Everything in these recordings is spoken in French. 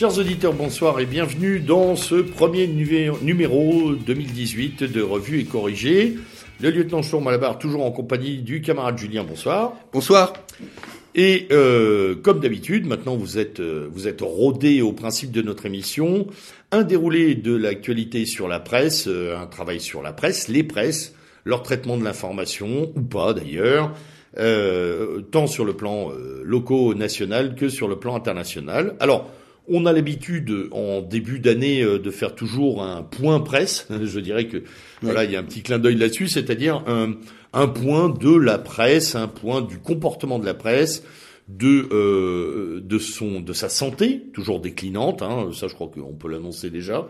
Chers auditeurs, bonsoir et bienvenue dans ce premier numéro 2018 de Revue et Corrigé. Le lieutenant Chour Malabar, toujours en compagnie du camarade Julien, bonsoir. Bonsoir. Et euh, comme d'habitude, maintenant vous êtes euh, vous êtes rodé au principe de notre émission, un déroulé de l'actualité sur la presse, euh, un travail sur la presse, les presses, leur traitement de l'information ou pas d'ailleurs, tant sur le plan local national que sur le plan international. Alors on a l'habitude en début d'année euh, de faire toujours un point presse. Je dirais que voilà, il y a un petit clin d'œil là-dessus, c'est-à-dire un, un, point de la presse, un point du comportement de la presse, de euh, de son de sa santé toujours déclinante. Hein, ça, je crois qu'on peut l'annoncer déjà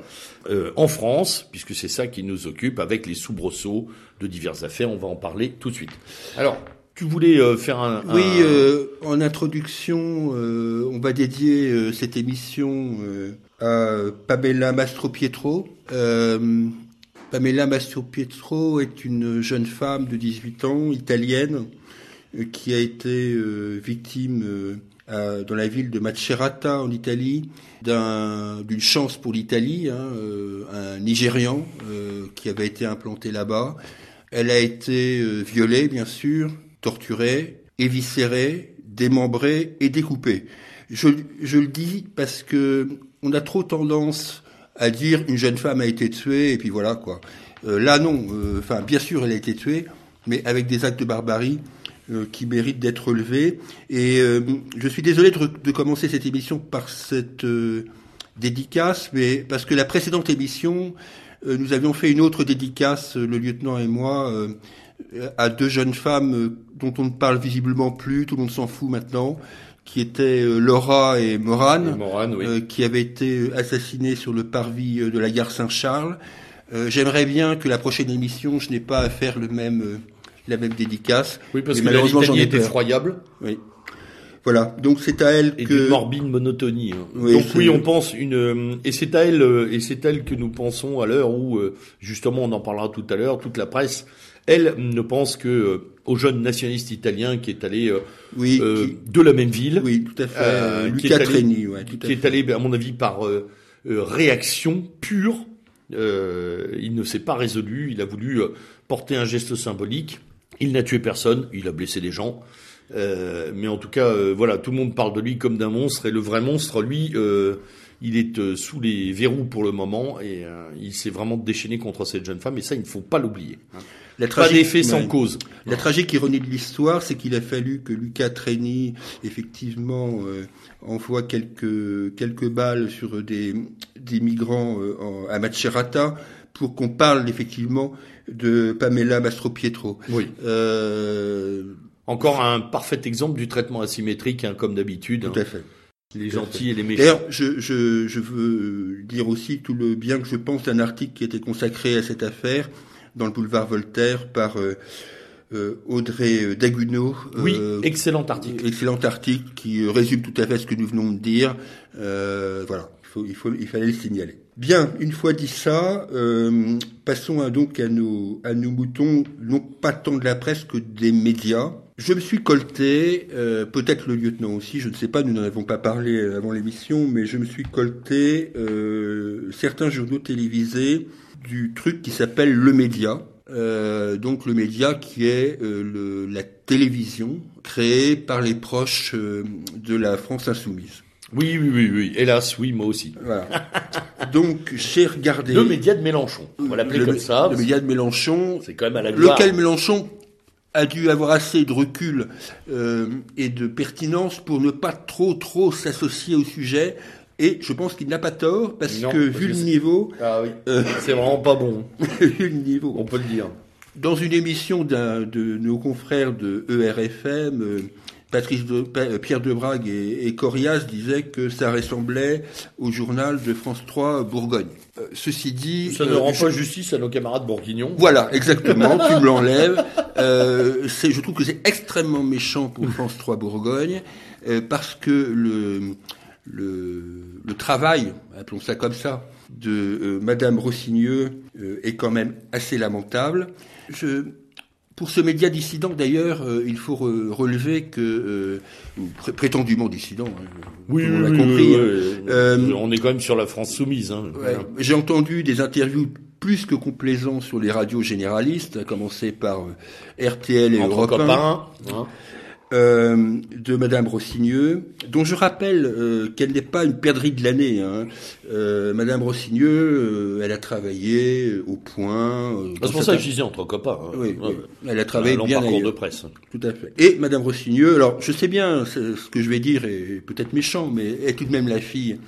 euh, en France, puisque c'est ça qui nous occupe avec les soubresauts de diverses affaires. On va en parler tout de suite. Alors. Tu voulais euh, faire un, Oui, euh, en introduction, euh, on va dédier cette émission à Pamela Mastropietro. Pamela Mastropietro est une jeune femme de 18 ans, italienne, qui a été victime dans la ville de Macerata en Italie d'une chance pour l'Italie, hein, un Nigérian qui avait été implanté là-bas. Elle a été violée, bien sûr, torturé, éviscéré, démembré et découpé. Je, je, le dis parce que on a trop tendance à dire une jeune femme a été tuée et puis voilà quoi. Euh, là non, euh, enfin bien sûr elle a été tuée, mais avec des actes de barbarie euh, qui méritent d'être relevés. Et je suis désolé de, de, commencer cette émission par cette dédicace, mais parce que la précédente émission, nous avions fait une autre dédicace, le lieutenant et moi à deux jeunes femmes euh, dont on ne parle visiblement plus, tout le monde s'en fout maintenant, qui étaient euh, Laura et Morane, euh, qui avaient été assassinées sur le parvis de la gare Saint-Charles. J'aimerais bien que la prochaine émission, je n'ai pas à faire le même, la même dédicace. Oui, parce que malheureusement, j'en ai est effroyable. Oui. Voilà, donc c'est à elle et que morbide monotonie. Hein. donc oui, on pense une et c'est à elle et c'est elle que nous pensons à l'heure où justement on en parlera tout à l'heure. Toute la presse elle ne pense que euh, au jeune nationaliste italien qui est allé euh, euh, de la même ville. Oui, tout à fait. Luca Treni, ouais, qui est allé, à mon avis, par réaction pure. il ne s'est pas résolu. Il a voulu porter un geste symbolique. Il n'a tué personne. Il a blessé les gens. mais en tout cas, voilà, tout le monde parle de lui comme d'un monstre. Et le vrai monstre, lui, il est sous les verrous pour le moment et il s'est vraiment déchaîné contre cette jeune femme. Et ça, il ne faut pas l'oublier. Hein. La tragique, sans cause. La tragique ironie de l'histoire, c'est qu'il a fallu que Lucas Treni, effectivement, euh, envoie quelques quelques balles sur des des migrants euh, à Macerata pour qu'on parle effectivement de Pamela Mastropietro. Oui. Euh... Encore un parfait exemple du traitement asymétrique, hein, comme d'habitude. Tout à fait. Les gentils et les méchants. D'ailleurs, je, je, je veux dire aussi tout le bien que je pense d'un article qui était consacré à cette affaire dans le boulevard Voltaire par euh, euh, Audrey euh, Daguneau. Oui, excellent article. Excellent article qui résume tout à fait ce que nous venons de dire. voilà, il, faut, il, faut, il fallait le signaler. Bien, une fois dit ça, passons à, donc à nos, à nos moutons, non pas tant de la presse que des médias. Je me suis colté, peut-être le lieutenant aussi, je ne sais pas, nous n'en avons pas parlé avant l'émission, mais je me suis colté certains journaux télévisés du truc qui s'appelle le média. Euh, donc le média qui est euh, le, la télévision créée par les proches euh, de la France insoumise. Oui, oui, oui, oui. Hélas, oui, moi aussi. Voilà. Donc, j'ai regardé. Le média de Mélenchon. On va l'appeler comme ça. Le média de Mélenchon. C'est quand même à la gloire. Lequel Mélenchon a dû avoir assez de recul et de pertinence pour ne pas trop, trop s'associer au sujet et je pense qu'il n'a pas tort parce que vu le niveau, ah oui, euh, c'est vraiment pas bon. vu le niveau, on peut le dire. Dans une émission d'un de nos confrères de ERFM, euh, Patrice de, euh, Pierre Debrague et, et, Corias disaient que ça ressemblait au journal de France 3 Bourgogne. ceci dit, ça ne rend pas justice à nos camarades bourguignons. Voilà, exactement. tu me l'enlèves. Euh, je trouve que c'est extrêmement méchant pour France 3 Bourgogne parce que le le, le travail, appelons ça comme ça, de euh, Madame Rossigneux euh, est quand même assez lamentable. Je, Pour ce média dissident, d'ailleurs, euh, il faut relever que, euh, prétendument dissident, hein, oui, on l'a compris, hein. on est quand même sur la France soumise. Hein. J'ai entendu des interviews plus que complaisants sur les radios généralistes, à commencer par RTL et Europe 1 euh, de Madame Rossigneux, dont je rappelle euh, qu'elle n'est pas une perdrix de l'année. Hein. Euh, Madame Rossigneux, euh, elle a travaillé au point. Euh, c'est pour ça que je disais entre copains. Hein. Oui, elle a travaillé un bien parcours de presse. Tout à fait. Et Madame Rossigneux, alors je sais bien ce que je vais dire est peut-être méchant, mais est tout de même la fille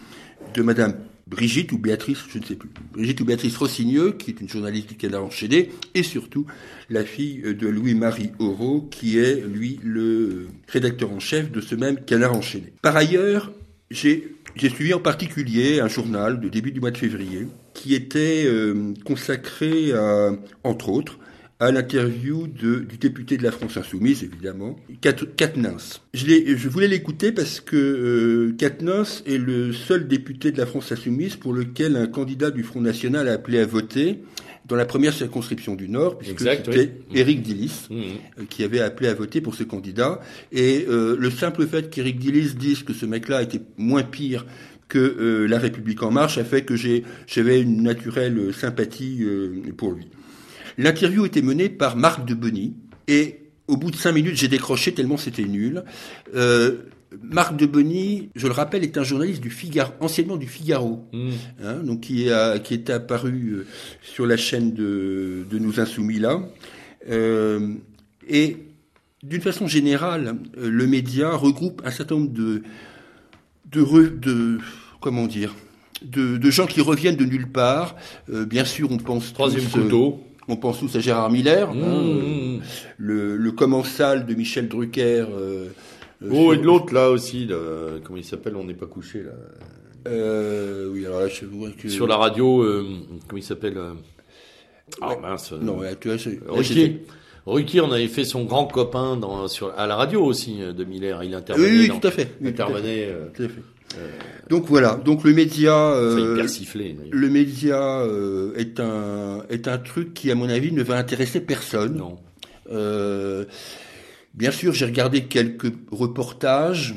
de Madame Brigitte ou Béatrice, je ne sais plus, Brigitte ou Béatrice Rossigneux, qui est une journaliste du Canard enchaîné, et surtout la fille de Louis-Marie Auro, qui est, lui, le rédacteur en chef de ce même Canard enchaîné. Par ailleurs, j'ai suivi en particulier un journal de début du mois de février qui était euh, consacré à, entre autres, à l'interview du député de la France Insoumise, évidemment, Katnins. Je, je voulais l'écouter parce que euh, est le seul député de la France Insoumise pour lequel un candidat du Front National a appelé à voter dans la première circonscription du Nord, puisque c'était Éric Dillis mmh. euh, qui avait appelé à voter pour ce candidat. Et euh, le simple fait qu'Éric Dillis dise que ce mec-là était moins pire que euh, La République en marche a fait que j'avais une naturelle sympathie pour lui. L'interview était menée par Marc de Bonny et au bout de cinq minutes, j'ai décroché tellement c'était nul. Euh, Marc de Bonny, je le rappelle, est un journaliste du Figaro, anciennement du Figaro, hmm. hein, donc qui est, qui est apparu euh, sur la chaîne de, de Nous Insoumis là. Euh, et d'une façon générale, le média regroupe un certain nombre de, de, de comment dire, de, de, gens qui reviennent de nulle part. Euh, bien sûr, on pense troisième couteau. On pense tous à Gérard Miller, hein, mmh. le, le, commensal de Michel Drucker. Euh, euh oh, et de l'autre là aussi, là, comment il s'appelle On n'est pas couché là. Euh, oui, alors là, je vois que... Sur la radio, euh, comment il s'appelle euh... Ah mince. Non, tu vois, Ruquier, on avait fait son grand copain dans, sur, à la radio aussi de Miller. Il intervenait. Oui, oui, tout à fait. Il intervenait. Tout à fait. Donc voilà, donc le média, euh, le média euh, est un est un truc qui à mon avis ne va intéresser personne. Non. Euh, bien sûr, j'ai regardé quelques reportages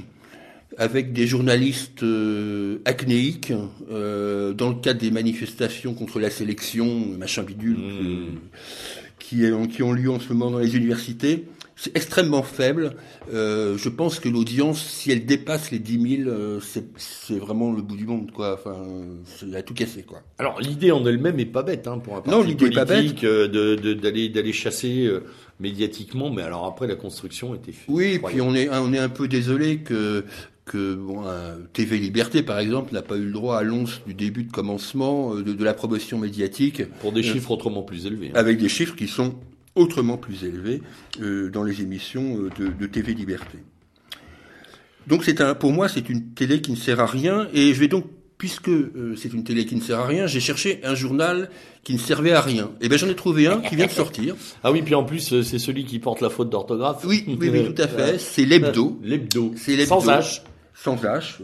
avec des journalistes euh, acnéiques euh, dans le cadre des manifestations contre la sélection, machin bidule, mmh. qui, qui ont lieu en ce moment dans les universités c'est extrêmement faible. Euh, je pense que l'audience, si elle dépasse les 10 000, euh, c'est vraiment le bout du monde, quoi. Enfin, elle a tout cassé, quoi. Alors l'idée en elle-même est pas bête, hein, pour un parti non, politique, pas bête. Euh, d'aller d'aller chasser euh, médiatiquement, mais alors après la construction était. Oui, puis on est on est un peu désolé que que bon, TV Liberté, par exemple, n'a pas eu le droit à l'once du début de commencement de, de, la promotion médiatique. Pour des chiffres autrement plus élevés. Hein. Avec des chiffres qui sont autrement plus élevé euh, dans les émissions euh, de, de, TV Liberté. Donc c'est un, pour moi, c'est une télé qui ne sert à rien, et je vais donc, puisque euh, c'est une télé qui ne sert à rien, j'ai cherché un journal qui ne servait à rien. Et eh ben j'en ai trouvé un qui vient de sortir. Ah oui, puis en plus c'est celui qui porte la faute d'orthographe. Oui, oui, oui, tout à fait. C'est l'hebdo. L'hebdo. C'est Sans H. Sans H.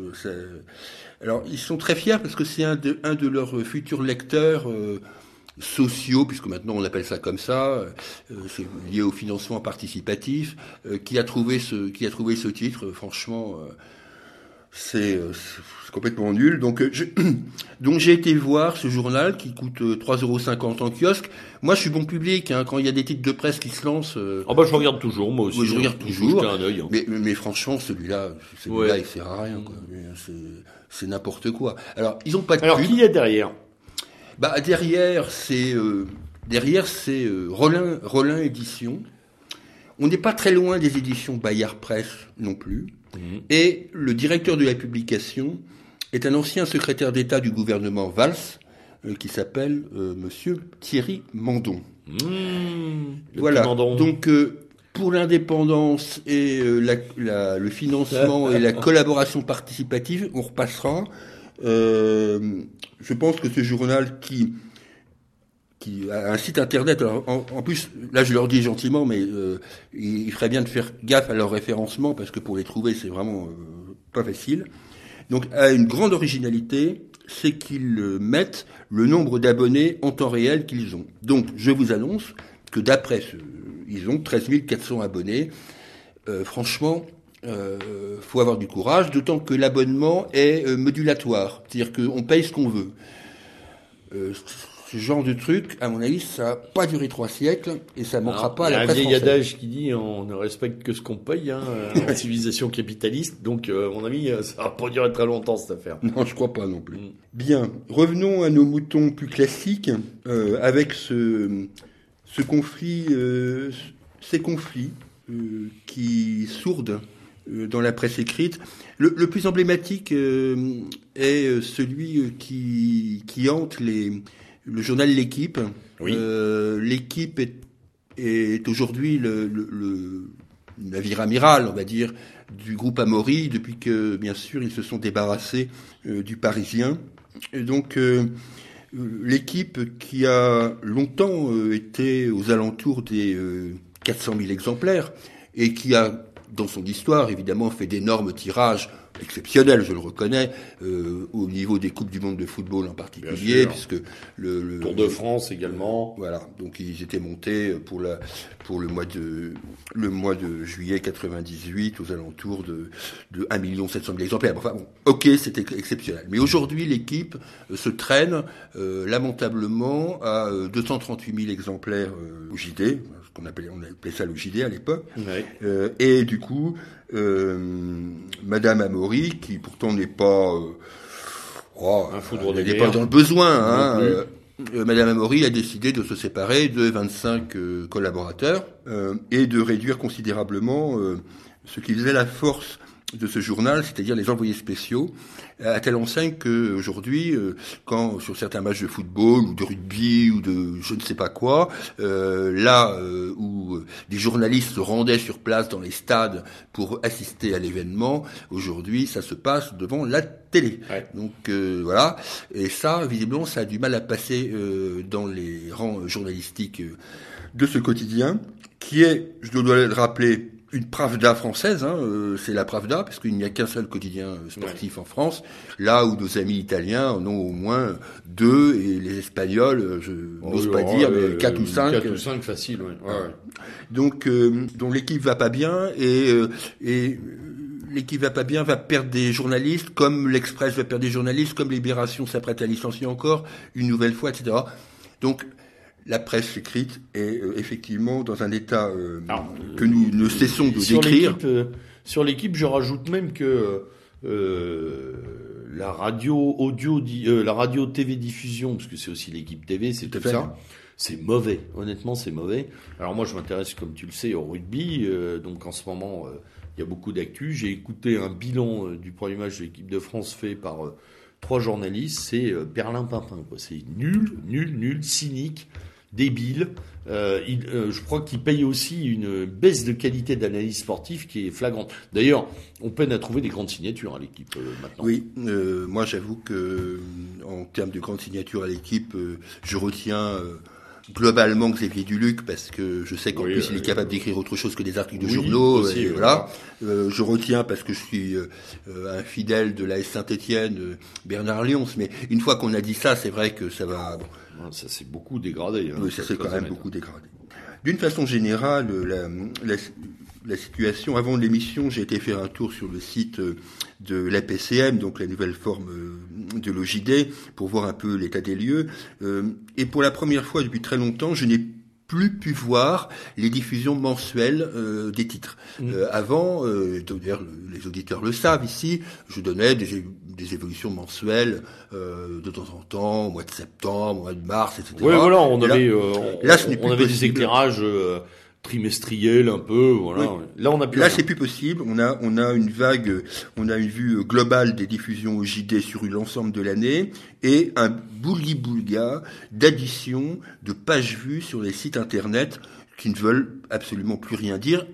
Alors ils sont très fiers parce que c'est un de, un de leurs futurs lecteurs sociaux, puisque maintenant on appelle ça comme ça, euh, c'est lié au financement participatif, euh, qui a trouvé ce qui a trouvé ce titre. franchement, euh, c'est complètement nul. Donc, donc j'ai été voir ce journal qui coûte 3,50 euros en kiosque. Moi, je suis bon public. Hein, quand il y a des titres de presse qui se lancent. Ah bah je regarde toujours, moi aussi. je regarde toujours. Un hein. mais, mais, franchement, celui-là, celui-là, il sert à rien. C'est n'importe quoi. Alors, ils ont pas de. Alors, qui est derrière? Bah, derrière, c'est euh, derrière c'est euh, Rollin, Rollin Édition. On n'est pas très loin des éditions Bayard Presse non plus. Mhm. Et le directeur de la publication est un ancien secrétaire d'État du gouvernement Valls euh, qui s'appelle Monsieur Thierry Mandon. Mhm. voilà. Donc pour l'indépendance et le financement et la collaboration participative, on repassera. Euh, je pense que ce journal qui a un site internet. Alors, en, plus, là, je leur dis gentiment, mais euh, il, ferait bien de faire gaffe à leur référencement parce que pour les trouver, c'est vraiment euh, pas facile. Donc, a une grande originalité, c'est qu'ils mettent le nombre d'abonnés en temps réel qu'ils ont. Donc, je vous annonce que d'après ce, ils ont 13 400 abonnés. franchement, euh, faut avoir du courage, d'autant que l'abonnement est modulatoire, c'est-à-dire qu'on paye ce qu'on veut ce genre de truc, à mon avis, ça n'a pas duré trois siècles et ça ne manquera pas à la presse Il y a un vieil adage qui dit on ne respecte que ce qu'on paye hein, en civilisation capitaliste. Donc, euh, mon ami, ça va pas durer très longtemps cette affaire. Non, je crois pas non plus. Mm. Bien, revenons à nos moutons plus classiques euh, avec ce, ce conflit, euh, ces conflits euh, qui sourdent euh, dans la presse écrite. Le, le plus emblématique est celui qui, qui hante les le journal L'équipe. Euh, L'équipe est, est aujourd'hui le, le, navire amiral, on va dire, du groupe Amaury, depuis que, bien sûr, ils se sont débarrassés euh, du Parisien. Et donc, euh, l'équipe qui a longtemps été aux alentours des 400 000 exemplaires et qui a, dans son histoire, évidemment, fait d'énormes tirages exceptionnel, je le reconnais, euh, au niveau des coupes du monde de football en particulier, puisque le, le, Tour de France également. Voilà, donc ils étaient montés pour la pour le mois de le mois de juillet 98 aux alentours de de 1 700 000 exemplaires. Enfin bon, ok, c'était exceptionnel. Mais aujourd'hui, l'équipe euh, se traîne euh, lamentablement à 238 000 exemplaires au JD, qu'on appelait on appelait ça le JD à l'époque. et du coup, Madame Amaury qui pourtant n'est pas, euh, oh, un n'est pas dans le besoin. Hein, euh, euh, Madame Amaury a décidé de se séparer de 25 collaborateurs et de réduire considérablement ce qui faisait la force de ce journal, c'est-à-dire les envoyés spéciaux, à telle enseigne qu'aujourd'hui, euh, quand sur certains matchs de football ou de rugby ou de je ne sais pas quoi, euh, là euh, où des journalistes se rendaient sur place dans les stades pour assister à l'événement, aujourd'hui ça se passe devant la télé. Donc voilà, et ça, visiblement, ça a du mal à passer dans les rangs journalistiques de ce quotidien, qui est, je dois le rappeler, une Pravda française, hein, euh, c'est la Pravda, parce qu'il n'y a qu'un seul quotidien euh, sportif en France, là où nos amis italiens en ont au moins deux, et les Espagnols, euh, je oh, n'ose pas dire, mais quatre ou cinq. Quatre ou cinq facile, ouais. ouais. Donc, donc l'équipe va pas bien, et, et l'équipe va pas bien, va perdre des journalistes, comme l'Express va perdre des journalistes, comme Libération s'apprête à licencier encore, une nouvelle fois, etc. Donc, la presse écrite est euh, effectivement dans un état euh, que nous ne cessons de décrire. Euh, sur l'équipe, je rajoute même que la radio audio, la radio TV diffusion, parce que c'est aussi l'équipe TV, c'est tout ça. C'est mauvais, honnêtement, c'est mauvais. Alors moi, je m'intéresse, comme tu le sais, au rugby. donc en ce moment, il y a beaucoup d'actu. J'ai écouté un bilan du premier match de l'équipe de France fait par trois journalistes. C'est Berlin Pimpin. C'est nul, nul, nul, cynique débile. Euh, il, euh, je crois qu'il paye aussi une baisse de qualité d'analyse sportive qui est flagrante. D'ailleurs, on peine à trouver des grandes signatures à l'équipe euh, maintenant. Oui, euh, moi j'avoue que en termes de grandes signatures à l'équipe, je retiens globalement Xavier Duluc parce que je sais qu'en plus il est capable d'écrire autre chose que des articles de journaux. et voilà. Je retiens parce que je suis un fidèle de la S Saint-Étienne, Bernard Lyons. Mais une fois qu'on a dit ça, c'est vrai que ça va. Ah, ça s'est beaucoup dégradé. Hein, oui, ça s'est quand même beaucoup dégradé. D'une façon générale, la, la, la situation, avant l'émission, j'ai été faire un tour sur le site euh, de l'APCM, donc la nouvelle forme euh, de l'OJD, pour voir un peu l'état des lieux. Euh, et pour la première fois depuis très longtemps, je n'ai plus pu voir les diffusions mensuelles euh, des titres. Mmh. Euh, avant, euh, les auditeurs le savent ici, je donnais des, des évolutions mensuelles de temps en temps, au mois de septembre, au mois de mars, etc. Oui, voilà, on avait, là, on, on avait des éclairages trimestriel un peu voilà là on a là c'est plus possible on a on a une vague on a une vue globale des diffusions au JD sur l'ensemble de l'année et un boulgui boulga d'addition de pages vues sur les sites internet qui ne veulent absolument plus rien dire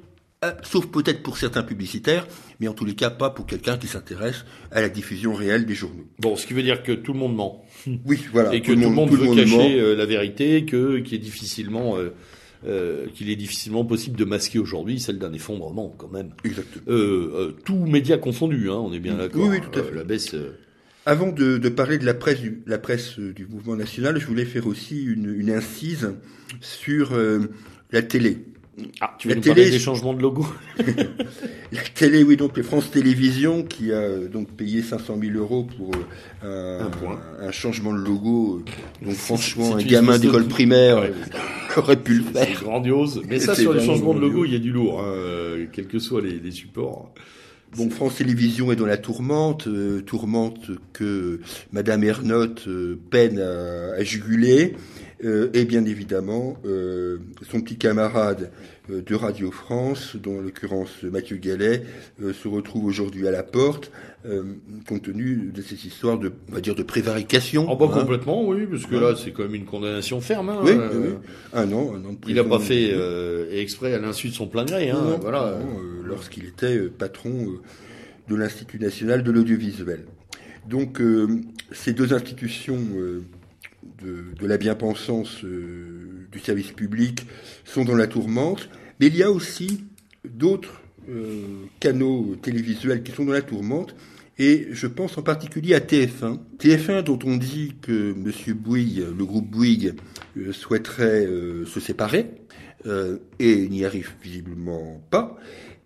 euh, sauf peut-être pour certains publicitaires, mais en tous les cas pas pour quelqu'un qui s'intéresse à la diffusion réelle des journaux. Bon, ce qui veut dire que tout le monde ment. Oui, voilà. Et que tout, le monde, veut cacher euh, la vérité, que qui est difficilement euh, euh, qu'il est difficilement possible de masquer aujourd'hui, celle d'un effondrement quand même. Exactement. Euh, euh, tout média confondu, hein, on est bien d'accord. Oui, oui, tout à fait. la baisse. Avant de, de, parler de la presse, du, la presse du mouvement national, je voulais faire aussi une, une incise sur la télé. Ah, tu veux nous parler des changements de logo La télé, oui, donc France Télévisions qui a donc payé 500 000 euros pour un, un, changement de logo. Donc franchement, un gamin d'école primaire aurait pu le faire. C'est grandiose. Mais ça, sur les changements de logo, il y a du lourd, hein, quels que soient les, les supports. Bon, France Télévisions est dans la tourmente, euh, tourmente que Madame Ernotte euh, peine à, juguler, euh, et bien évidemment son petit camarade de Radio France, dont en l'occurrence Mathieu Gallet, se retrouve aujourd'hui à la porte, compte tenu de cette histoire de, on va dire, de prévarication. Oh bah complètement, oui, parce que là c'est quand même une condamnation ferme. Hein, oui, oui, un an, un an de prison. Il n'a pas fait exprès à l'insu de son plein gré, hein, voilà lorsqu'il était euh, patron euh, de l'Institut national de l'audiovisuel. Donc euh, ces deux institutions de, la bien-pensance du service public sont dans la tourmente, mais il y a aussi d'autres canaux télévisuels qui sont dans la tourmente, et je pense en particulier à TF1. TF1 dont on dit que M. Bouygues, le groupe Bouygues, souhaiterait se séparer, et n'y arrive visiblement pas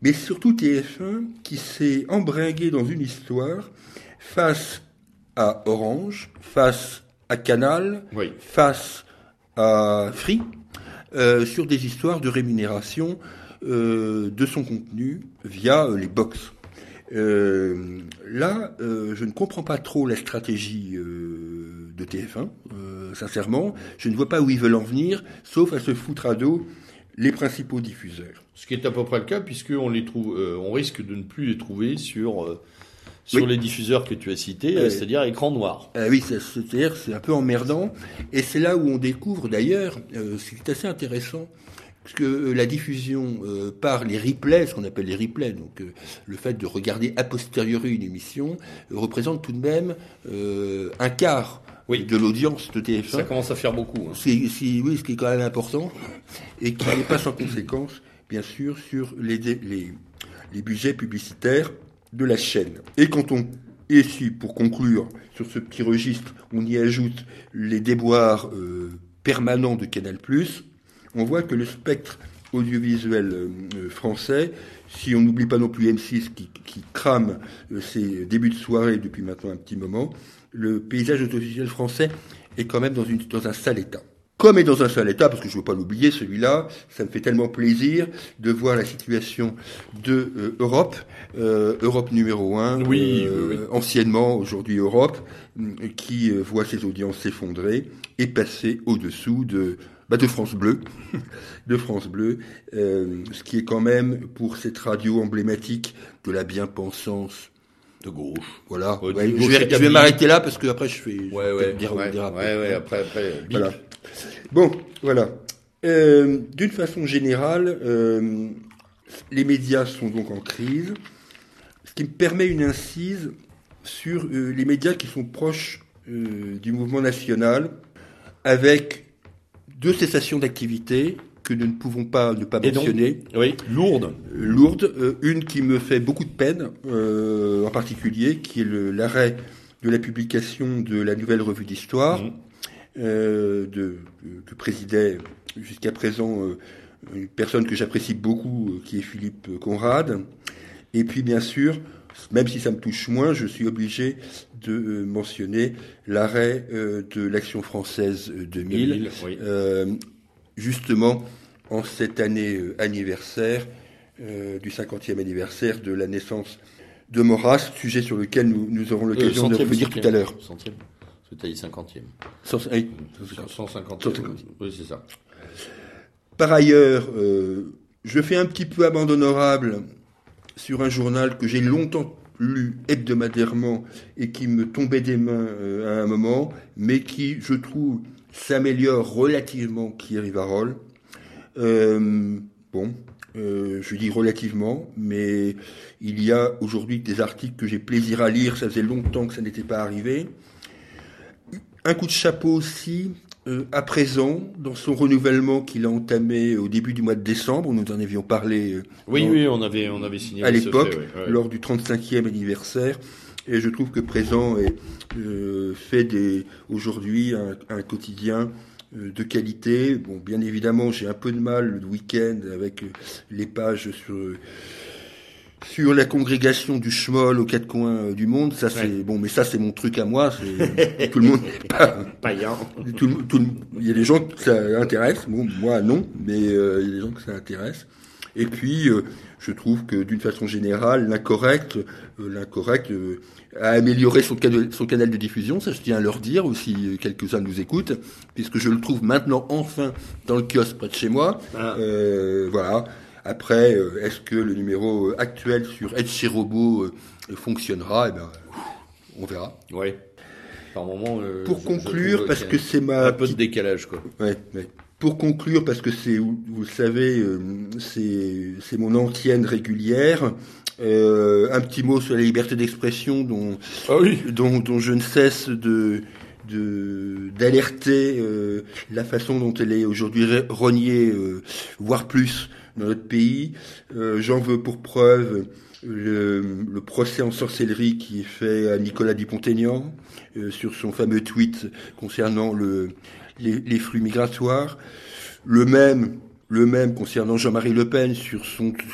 mais surtout TF1 qui s'est embringué dans une histoire face à Orange, face à Canal, face à Free, euh, sur des histoires de rémunération euh, de son contenu via euh, les box. là, je ne comprends pas trop la stratégie de TF1, sincèrement. Je ne vois pas où ils veulent en venir, sauf à se foutre à dos les principaux diffuseurs. Ce qui est à peu près le cas, puisqu'on les trouve, on risque de ne plus les trouver sur, euh, sur les diffuseurs que tu as cités, euh, c'est-à-dire écran noir. oui, c'est-à-dire c'est un peu emmerdant. Et c'est là où on découvre d'ailleurs, ce qui est assez intéressant, parce que la diffusion par les replays, ce qu'on appelle les replays, donc le fait de regarder a posteriori une émission, représente tout de même un quart oui. de l'audience de TF1. Ça commence à faire beaucoup. Hein. oui, ce qui est quand même important, et qui n'est pas sans conséquence, bien sûr, sur les, les, les, budgets publicitaires de la chaîne. Et quand on, et ici, pour conclure, sur ce petit registre, on y ajoute les déboires euh, permanents de Canal+, on voit que le spectre audiovisuel euh, français, si on n'oublie pas non plus M6 qui, qui crame euh, ses débuts de soirée depuis maintenant un petit moment, le paysage audiovisuel français est quand même dans un sale état. Comme est dans un sale état, parce que je ne veux pas l'oublier, celui-là, ça me fait tellement plaisir de voir la situation de euh, Europe, euh, Europe numéro un, oui, euh, anciennement, aujourd'hui Europe, qui voit ses audiences s'effondrer et passer au-dessous de, bah, de France Bleu, de France Bleu, ce qui est quand même pour cette radio emblématique de la bien-pensance de gauche. Voilà. je vais, m'arrêter là parce que après je fais. Ouais, ouais, dire, ouais, ouais, après, après. Voilà. Bon, voilà. Euh, D'une façon générale, euh, les médias sont donc en crise, ce qui me permet une incise sur euh, les médias qui sont proches euh, du mouvement national, avec deux cessations d'activité que nous ne pouvons pas ne pas mentionner. oui, lourde. Lourde. Euh, une qui me fait beaucoup de peine, euh, en particulier, qui est l'arrêt de la publication de la nouvelle revue d'histoire, mmh. euh, que présidait jusqu'à présent une personne que j'apprécie beaucoup, qui est Philippe Conrad. Et puis, bien sûr, même si ça me touche moins, je suis obligé de mentionner l'arrêt de l'Action française 2000, 2000 justement en cette année euh, anniversaire euh, du 50e anniversaire de la naissance de Maurras, sujet sur lequel nous, aurons l'occasion de revenir tout à l'heure. Centième. C'était 50e. 150e. Oui, c'est ça. Par ailleurs, euh, je fais un petit peu amende honorable sur un journal que j'ai longtemps lu hebdomadairement et qui me tombait des mains à un moment, mais qui, je trouve, s'améliore relativement qui à Roll. Euh, bon, euh, je dis relativement, mais il y a aujourd'hui des articles que j'ai plaisir à lire, ça faisait longtemps que ça n'était pas arrivé. Un coup de chapeau aussi, euh, à présent, dans son renouvellement qu'il a entamé au début du mois de décembre, nous en avions parlé. oui, oui, on avait, on avait signé à l'époque, lors du 35e anniversaire. Et je trouve que Présent est, euh, fait aujourd'hui un, quotidien de qualité. Bon, bien évidemment, j'ai un peu de mal le week-end avec les pages sur sur la congrégation du schmoll aux quatre coins euh, du monde, ça c'est bon, mais ça c'est mon truc à moi. tout le monde n'est pas païen. Tout, tout, il y a des gens que ça intéresse. Bon, moi non, mais euh, il y a des gens que ça intéresse. Et puis, euh, je trouve que d'une façon générale, l'incorrect, l'incorrect a amélioré son, son, canal de diffusion. Ça, je tiens à leur dire aussi. Quelques-uns nous écoutent, puisque je le trouve maintenant enfin dans le kiosque près de chez moi. Ah. voilà. Après, euh, est-ce que le numéro euh, actuel sur Edge Robot euh, fonctionnera? Eh bien, on verra. Oui. Par moment. Pour conclure, parce que c'est ma un peu de décalage, quoi. Ouais, ouais. Pour conclure, parce que c'est, vous le savez, c'est c'est mon antienne régulière. Euh, un petit mot sur la liberté d'expression, dont, ah oui. dont, dont je ne cesse de d'alerter euh, la façon dont elle est aujourd'hui reniée, euh, voire plus, dans notre pays. Euh, j'en veux pour preuve le, le, procès en sorcellerie qui est fait à Nicolas Dupont-Aignan sur son fameux tweet concernant le, les, les, flux migratoires. Le même, le même concernant Jean-Marie Le Pen sur,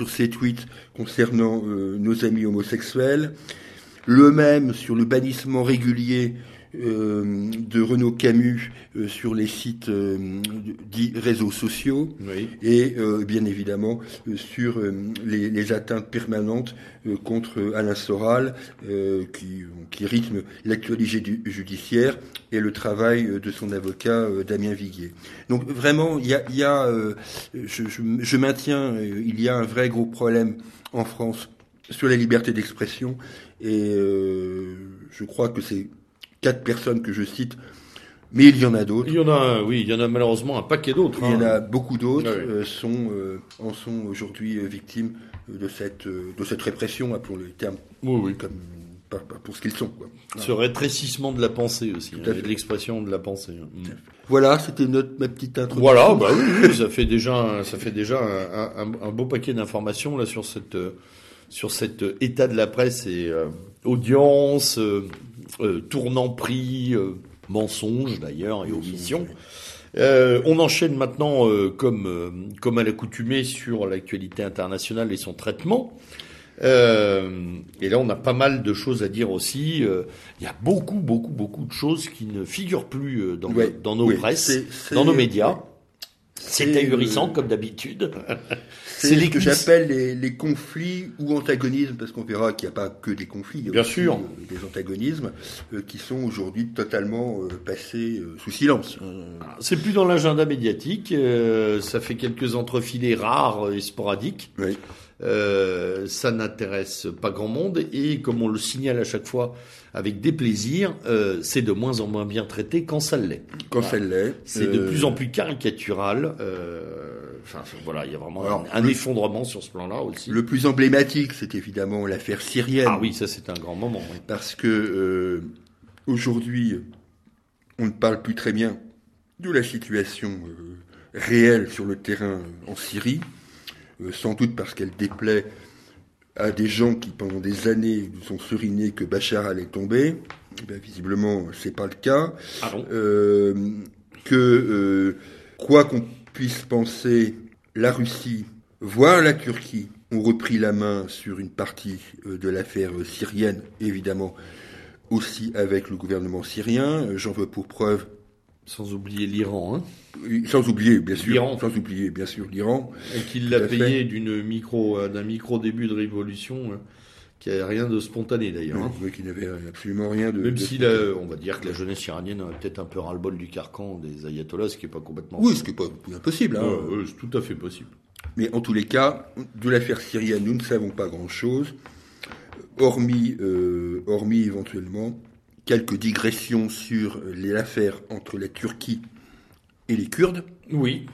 ses tweets concernant nos amis homosexuels. Le même sur le bannissement régulier euh, de Renaud Camus euh, sur les sites euh, dits réseaux sociaux. Et bien évidemment sur les, les, atteintes permanentes contre Alain Soral qui, qui rythme l'actualité judiciaire et le travail de son avocat Damien Viguier. Donc vraiment, il y a, y a je, je, je maintiens, il y a un vrai gros problème en France sur la liberté d'expression. Et je crois que c'est quatre personnes que je cite, mais il y en a d'autres. Il y en a, oui, il y en a malheureusement un paquet d'autres. Il y en hein. a beaucoup d'autres euh, sont euh, en sont aujourd'hui euh, victimes de cette de cette répression, appelons le terme oui, comme pour ce qu'ils sont. Ce rétrécissement de la pensée aussi, hein, de l'expression de la pensée. Hein. Mm. Voilà, c'était notre ma petite introduction. Voilà, bah oui, ça fait déjà ça fait déjà un, un, beau paquet d'informations là sur cette sur cet état de la presse et audience, euh, tournant prix, euh, mensonge d'ailleurs et omission. Euh, on enchaîne maintenant, comme, comme à l'accoutumée, sur l'actualité internationale et son traitement. et là, on a pas mal de choses à dire aussi. Il y a beaucoup, beaucoup, beaucoup de choses qui ne figurent plus dans, dans nos presses, dans nos médias. C'est ahurissant, comme d'habitude. C'est ce que j'appelle les, les, conflits ou antagonismes, parce qu'on verra qu'il n'y a pas que des conflits, il y a Bien aussi sûr. Euh, des antagonismes euh, qui sont aujourd'hui totalement euh, passés sous silence. Ah, c'est plus dans l'agenda médiatique, ça fait quelques entrefilés rares et sporadiques. Oui. Euh, ça n'intéresse pas grand monde et comme on le signale à chaque fois avec déplaisir, euh, c'est de moins en moins bien traité quand ça l'est. Quand ça l'est. C'est de plus en plus caricatural. Euh, Enfin, voilà, il y a vraiment un, effondrement sur ce plan-là aussi. Le plus emblématique, c'est évidemment l'affaire syrienne. Ah oui, ça c'est un grand moment. Parce que euh, aujourd'hui, on ne parle plus très bien de la situation euh, réelle sur le terrain en Syrie, euh, sans doute parce qu'elle déplaît à des gens qui, pendant des années, nous ont seriné que Bachar allait tomber. Eh bien, visiblement, c'est pas le cas. Ah que quoi qu'on puisse penser la Russie, voire la Turquie, ont repris la main sur une partie euh, de l'affaire syrienne, évidemment aussi avec le gouvernement syrien. J'en veux pour preuve. Sans oublier l'Iran. Hein. Sans oublier, bien sûr. Sans oublier, bien sûr, l'Iran. Et qu'il l'a payé d'une micro, euh, d'un micro début de révolution. Qui a rien de spontané d'ailleurs. Hein. qui n'avait absolument rien de. Même si on va dire que la jeunesse iranienne a peut-être un peu ras-le-bol du carcan des ayatollahs, ce qui n'est pas complètement. Oui, ce qui n'est pas impossible. Hein. c'est tout à fait possible. Mais en tous les cas, de l'affaire syrienne, nous ne savons pas grand-chose, hormis, euh, hormis éventuellement quelques digressions sur l'affaire entre la Turquie et les Kurdes. Oui.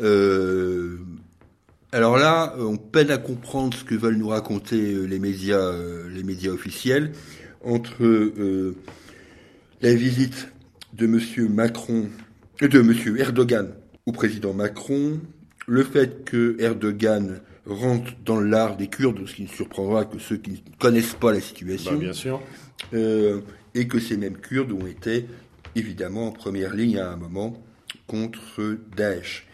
Euh, alors là, euh, on peine à comprendre ce que veulent nous raconter euh, les médias, euh, les médias officiels. Entre la visite de Monsieur Macron, de Monsieur Erdogan au président Macron, le fait que Erdogan rentre dans l'art des Kurdes, ce qui ne surprendra que ceux qui ne connaissent pas la situation, bah, bien sûr, et que ces mêmes Kurdes ont été évidemment en première ligne à un moment contre Daesh.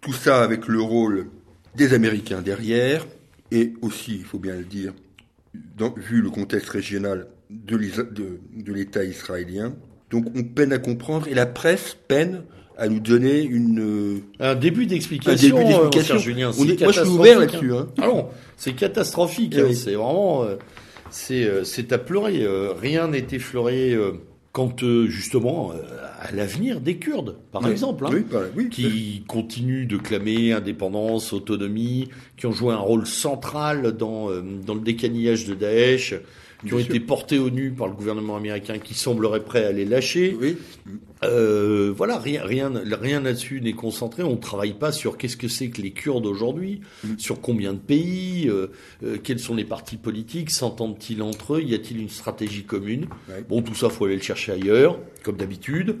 Tout ça avec le rôle des Américains derrière, et aussi, il faut bien le dire, vu le contexte régional de l'État israélien. Donc on peine à comprendre, et la presse peine à nous donner une un début d'explication. Euh, Julien, moi je suis ouvert là-dessus. Hein. Ah c'est catastrophique. Hein. c'est vraiment euh, c'est euh, c'est à pleurer. rien n'est effleuré quant justement à l'avenir des Kurdes, par exemple, hein, bah, qui continuent de clamer indépendance, autonomie, qui ont joué un rôle central dans dans le décanillage de Daesh qui ont été portés au nu par le gouvernement américain, qui semblerait prêt à les lâcher. Oui. Euh, voilà, rien, rien, rien là-dessus n'est concentré. On ne travaille pas sur qu'est-ce que c'est que les Kurdes aujourd'hui, mm. sur combien de pays, euh, euh, quels sont les partis politiques, s'entendent-ils entre eux, y a-t-il une stratégie commune? Bon, tout ça, faut aller le chercher ailleurs, comme d'habitude.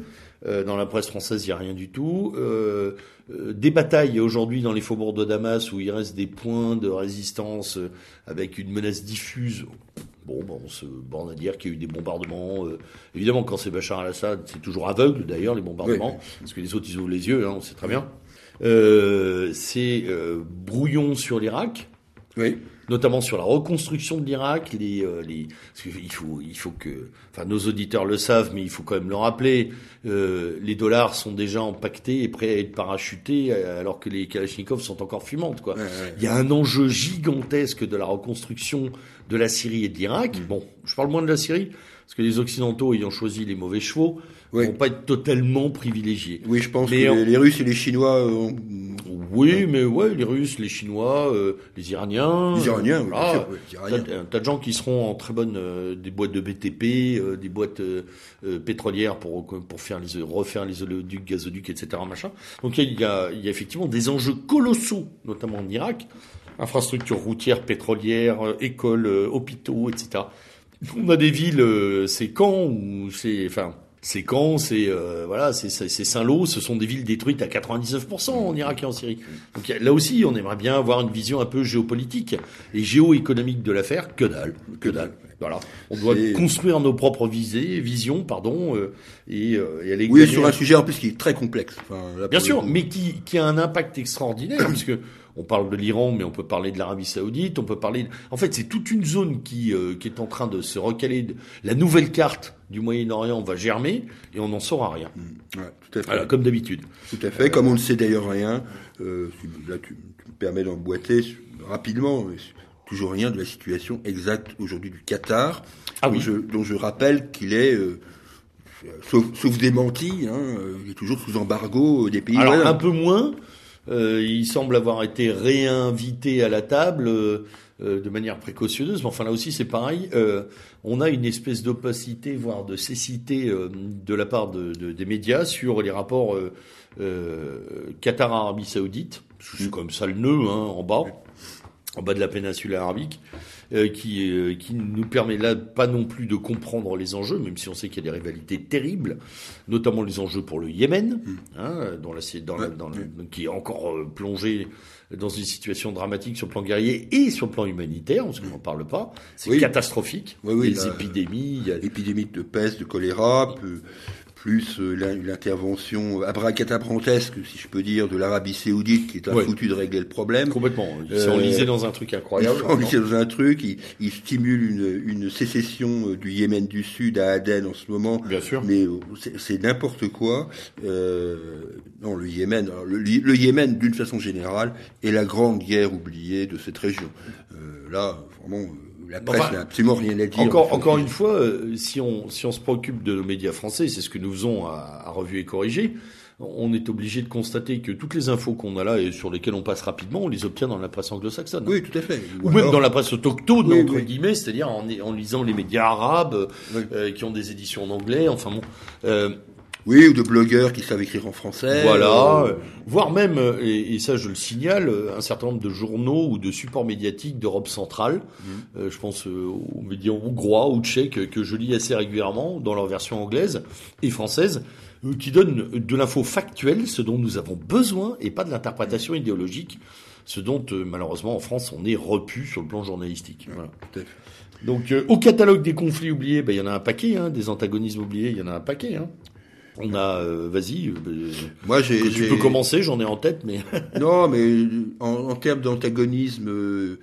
Euh, dans la presse française, il n'y a rien du tout. Des batailles aujourd'hui dans les faubourgs de Damas où il reste des points de résistance avec une menace diffuse. Bon, ben, on se borne à dire qu'il y a eu des bombardements. évidemment, quand c'est Bachar al-Assad, c'est toujours aveugle d'ailleurs les bombardements, parce que les autres ils ouvrent les yeux, hein, on sait très bien. c'est brouillon sur l'Irak. Oui notamment sur la reconstruction de l'Irak. Les, euh, les, il faut, il faut que, enfin, nos auditeurs le savent, mais il faut quand même le rappeler. Euh, les dollars sont déjà empaquetés et prêts à être parachutés, euh, alors que les Kalachnikov sont encore fumantes. Quoi. Il y a un enjeu gigantesque de la reconstruction de la Syrie et de l'Irak. Mm. Bon, je parle moins de la Syrie parce que les Occidentaux ayant choisi les mauvais chevaux oui. vont pas être totalement privilégiés. Oui, je pense que les, Russes et les Chinois. Ont... Oui, mais ouais, les Russes, les Chinois, euh, les Iraniens. Les Iraniens, oui, voilà. T'as de gens qui seront en très bonne euh, des boîtes de BTP, euh, des boîtes pétrolières pour pour faire les refaire les oléoducs, gazoducs, etc. Machin. Donc il y a, il y a effectivement des enjeux colossaux, notamment en Irak, infrastructures routières, pétrolières, écoles, hôpitaux, etc. On a des villes, c'est quand ou c'est, enfin, c'est quand, c'est euh, voilà, c'est Saint-Lô, ce sont des villes détruites à 99% en Irak et en Syrie. Donc là aussi, on aimerait bien avoir une vision un peu géopolitique et géoéconomique de l'affaire. Que dalle, que dalle. Voilà, on doit construire nos propres visées, visions, pardon, euh, et, euh, et aller. Oui, sur un sujet en plus qui est très complexe. Enfin, bien sûr, mais qui, qui a un impact extraordinaire puisque on parle de l'Iran, mais on peut parler de l'Arabie Saoudite, on peut parler. En fait, c'est toute une zone qui euh, qui est en train de se recaler. La nouvelle carte du Moyen-Orient va germer et on n'en saura rien. Mmh. Ouais, tout à fait. Voilà, comme d'habitude. Tout à fait. Comme on ne sait d'ailleurs rien, euh, là tu, me permets d'emboîter rapidement. Toujours rien de la situation exacte aujourd'hui du Qatar, ah dont, je, dont, je, rappelle qu'il est euh, sauf, sauf démenti, hein, il est toujours sous embargo des pays. Alors un peu moins, il semble avoir été réinvité à la table euh, euh, de manière précautionneuse, mais enfin là aussi c'est pareil. on a une espèce d'opacité, voire de cécité de la part de, des médias sur les rapports Qatar-Arabie Saoudite. C'est comme ça le nœud hein, en bas, en bas de la péninsule arabique. Euh, qui, euh, qui nous permet là pas non plus de comprendre les enjeux, même si on sait qu'il y a des rivalités terribles, notamment les enjeux pour le Yémen, mm. hein, dans la, dans la, dans qui est encore euh, plongé dans une situation dramatique sur le plan guerrier et sur le plan humanitaire, parce qu'on n'en parle pas. C'est catastrophique. Oui, oui, les épidémies. Il y a... Épidémie de peste, de choléra, plus euh, l'intervention abracadabrantesque, si je peux dire, de l'Arabie Saoudite, qui est un foutu de régler le problème. Complètement. Ils sont euh, dans un truc incroyable. Ils sont lisés dans un truc. Ils, ils stimulent une, une, sécession euh, du Yémen du Sud à Aden en ce moment. Bien sûr. Mais c'est n'importe quoi. Non, le Yémen, le, le Yémen, d'une façon générale, est la grande guerre oubliée de cette région. Là, vraiment la presse n'a absolument rien à dire. Encore, encore une fois, euh, si on, si on se préoccupe de nos médias français, c'est ce que nous faisons à, à Revue et Corrigé, on est obligé de constater que toutes les infos qu'on a là et sur lesquelles on passe rapidement, on les obtient dans la presse anglo-saxonne. Oui, tout à fait. Ou, même dans la presse autochtone, entre guillemets, c'est-à-dire en, en, lisant les médias arabes euh, qui ont des éditions en anglais. Enfin bon. Euh, oui, ou de blogueurs qui savent écrire en français. Voilà, euh, voire même, euh, et, ça je le signale, euh, un certain nombre de journaux ou de supports médiatiques d'Europe centrale. Mhm. je pense aux médias hongrois ou tchèques que je lis assez régulièrement dans leur version anglaise et française, qui donnent de l'info factuelle, ce dont nous avons besoin, et pas de l'interprétation idéologique, ce dont malheureusement en France on est repu sur le plan journalistique. Voilà. Donc au catalogue des conflits oubliés, ben, il y en a un paquet, hein, des antagonismes oubliés, il y en a un paquet. Hein. On a, euh, vas-y. euh, Moi, j'ai. tu peux commencer, j'en ai en tête, mais Non, mais en, en termes d'antagonisme euh,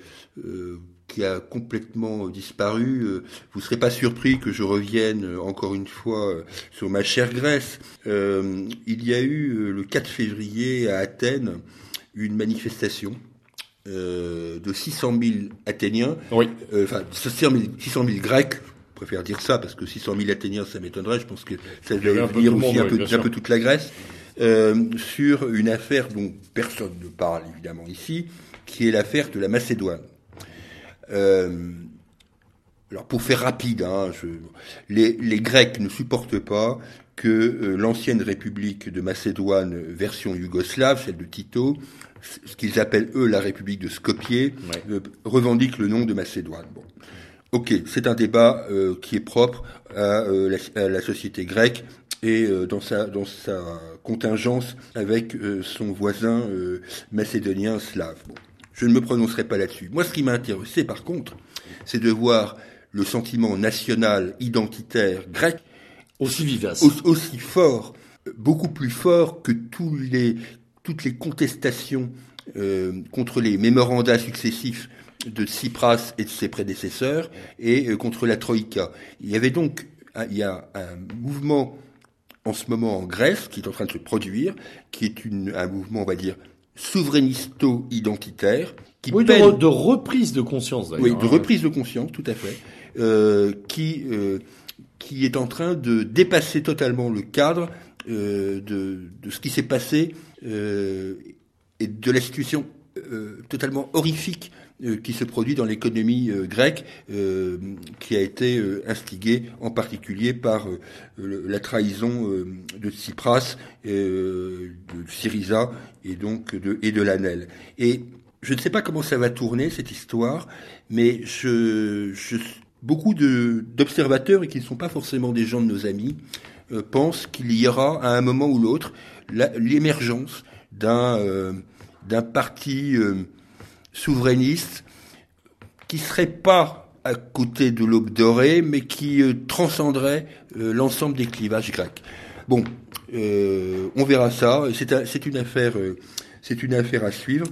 euh, qui a complètement disparu, euh, vous ne serez pas surpris que je revienne euh, encore une fois euh, sur ma chère Grèce. Euh, il y a eu euh, le 4 février à Athènes une manifestation euh, de 600 000 Athéniens, oui. euh, enfin 600 000, 600 000 Grecs. Je préfère dire ça parce que 600 000 Athéniens, ça m'étonnerait. Je pense que ça tout le aussi un peu, un peu toute la Grèce euh, sur une affaire dont personne ne parle évidemment ici, qui est l'affaire de la Macédoine. Euh, alors pour faire rapide, hein, je- les, les Grecs ne supportent pas que euh, l'ancienne République de Macédoine, version yougoslave, celle de Tito, ce qu'ils appellent eux la République de Skopje, Ouais. revendique le nom de Macédoine. Bon. Ok, c'est un débat euh, qui est propre à, euh, la, à la société grecque et euh, dans sa dans sa contingence avec son voisin macédonien slave. Bon, je ne me prononcerai pas là-dessus. Moi, ce qui m'a intéressé, par contre, c'est de voir le sentiment national identitaire grec Aussi vivace. au- aussi fort, beaucoup plus fort que tous les, toutes les contestations contre les mémorandas successifs de Tsipras et de ses prédécesseurs et euh, contre la Troïka. Il y avait donc un- il y a un mouvement en ce moment en Grèce qui est en train de se produire, qui est une, un mouvement, on va dire, souverainisto-identitaire, qui Oui, de, re- de reprise de conscience d'ailleurs. oui, de hein. reprise de conscience, tout à fait, euh, qui euh, qui est en train de dépasser totalement le cadre euh, de de ce qui s'est passé euh, et de la situation euh, totalement horrifique qui se produit dans l'économie euh, grecque, euh, qui a été euh, instigée en particulier par euh, la trahison euh, de Tsipras, euh, de Syriza et donc de et de l'ANEL. Et je ne sais pas comment ça va tourner cette histoire, mais je, je beaucoup d'observateurs et qui ne sont pas forcément des gens de nos amis euh, pensent qu'il y aura à un moment ou l'autre la- l'émergence d'un euh, d'un parti euh, souverainiste qui serait pas à côté de l'aube dorée, mais qui euh, transcenderait euh, l'ensemble des clivages grecs. Bon, euh, on verra ça. C'est un- c'est une affaire, euh, c'est une affaire à suivre.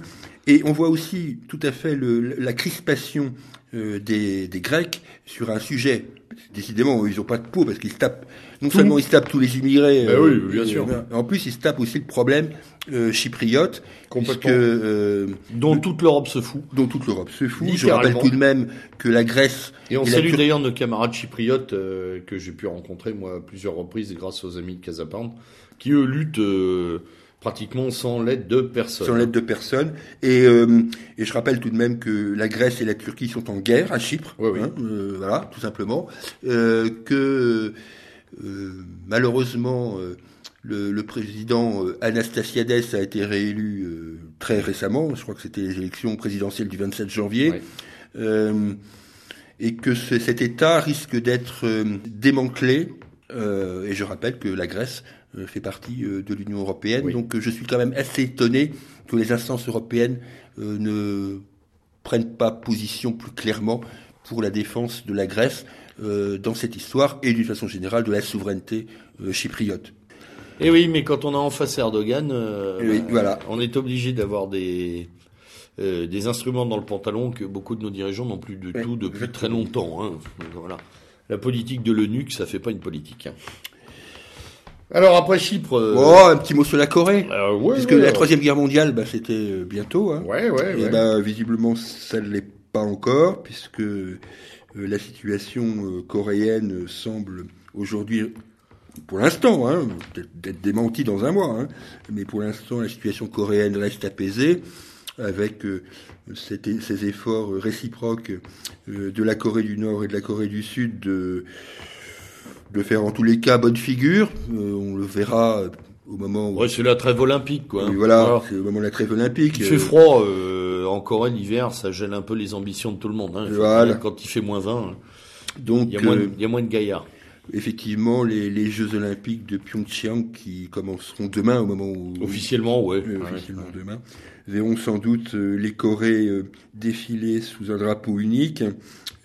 Et on voit aussi tout à fait la crispation des Grecs sur un sujet. Décidément, ils n'ont pas de peau parce qu'ils se tapent. Non Tout. seulement ils se tapent tous les immigrés. Ben oui, bien sûr. mais en plus, ils se tapent aussi le problème euh, chypriote, puisque euh, Dont toute l'Europe se fout. dont toute l'Europe se fout. Je rappelle tout de même que la Grèce Et on salue d'ailleurs nos camarades chypriotes euh, que j'ai pu rencontrer moi à plusieurs reprises grâce aux amis de Casapande, qui eux luttent euh, pratiquement sans l'aide de personne. sans l'aide de personne. Et, euh, et je rappelle tout de même que la Grèce et la Turquie sont en guerre à Chypre. Oui, oui. hein, euh, voilà, tout simplement. Euh, que euh, malheureusement, euh, le, le président Anastasiades a été réélu euh, très récemment. Je crois que c'était les élections présidentielles du 27 janvier. Euh, et que ce- cet État risque d'être démantelé. Euh, et je rappelle que la Grèce fait partie euh, de l'Union européenne, Oui. donc euh, je suis quand même assez étonné que les instances européennes euh, ne prennent pas position plus clairement pour la défense de la Grèce euh, dans cette histoire et d'une façon générale de la souveraineté euh, chypriote. Et Eh oui, mais quand on a en face Erdogan, euh, Oui, voilà. on est obligé d'avoir des euh, des instruments dans le pantalon que beaucoup de nos dirigeants n'ont plus du Oui, tout depuis exactement. très longtemps. Hein. Voilà. La politique de l'eunuque, ça fait pas une politique. hein. Alors après Chypre. euh, Oh, un petit mot sur la Corée. euh, ouais, Puisque ouais, la troisième guerre mondiale, bah, c'était euh, bientôt. Hein. Ouais, ouais, Et ouais. ben, visiblement, ça ne l'est pas encore, puisque la situation coréenne semble aujourd'hui, pour l'instant, hein, peut-être d'être démentie dans un mois, hein, mais pour l'instant, la situation coréenne reste apaisée, avec euh, ces efforts réciproques euh, de la Corée du Nord et de la Corée du Sud de, de faire en tous les cas bonne figure. Euh, on le verra au moment où... Ouais, c'est la trêve olympique, quoi. Oui, voilà, c'est au moment de la trêve olympique. Il fait Euh, froid euh, en Corée l'hiver, ça gèle un peu les ambitions de tout le monde. Hein. Voilà. Quand il fait moins 20, Donc, il y a moins, de- il y a moins de gaillards. effectivement les, les, Jeux Olympiques de Pyeongchang qui commenceront demain au moment où officiellement, ouais, officiellement demain, verront sans doute les Corées défiler sous un drapeau unique.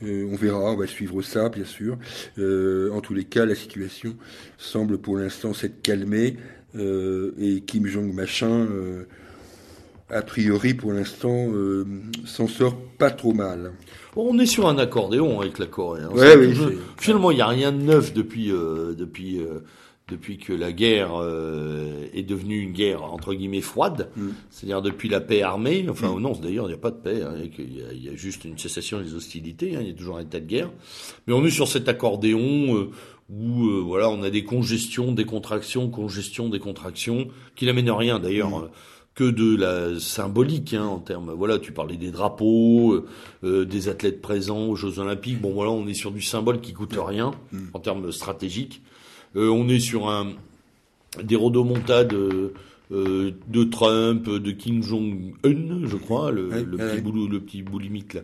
on verra, on va suivre ça, bien sûr. en tous les cas, la situation semble pour l'instant s'être calmée et Kim Jong machin a priori, pour l'instant, euh, s'en sort pas trop mal. On est sur un accordéon avec la Corée. Hein. oui, finalement, il n'y a rien de neuf depuis euh, depuis euh, depuis que la guerre est devenue une guerre entre guillemets froide, mm. c'est-à-dire depuis la paix armée. Enfin, mm. non, d'ailleurs, il n'y a pas de paix. Hein, il, y a, juste une cessation des hostilités. Hein, il y a toujours un état de guerre. Mais on est sur cet accordéon où voilà, on a des congestions, des contractions, congestions, des contractions, qui n'amènent rien d'ailleurs. Mm que de la symbolique hein, en termes. Voilà, tu parlais des drapeaux, euh, euh, des athlètes présents aux Jeux Olympiques. Bon, voilà, on est sur du symbole qui coûte rien en termes stratégiques. Euh, on est sur un des rodomontades euh, de Trump, de Kim Jong Un, je crois, le, le petit boulot, le petit boulimique là.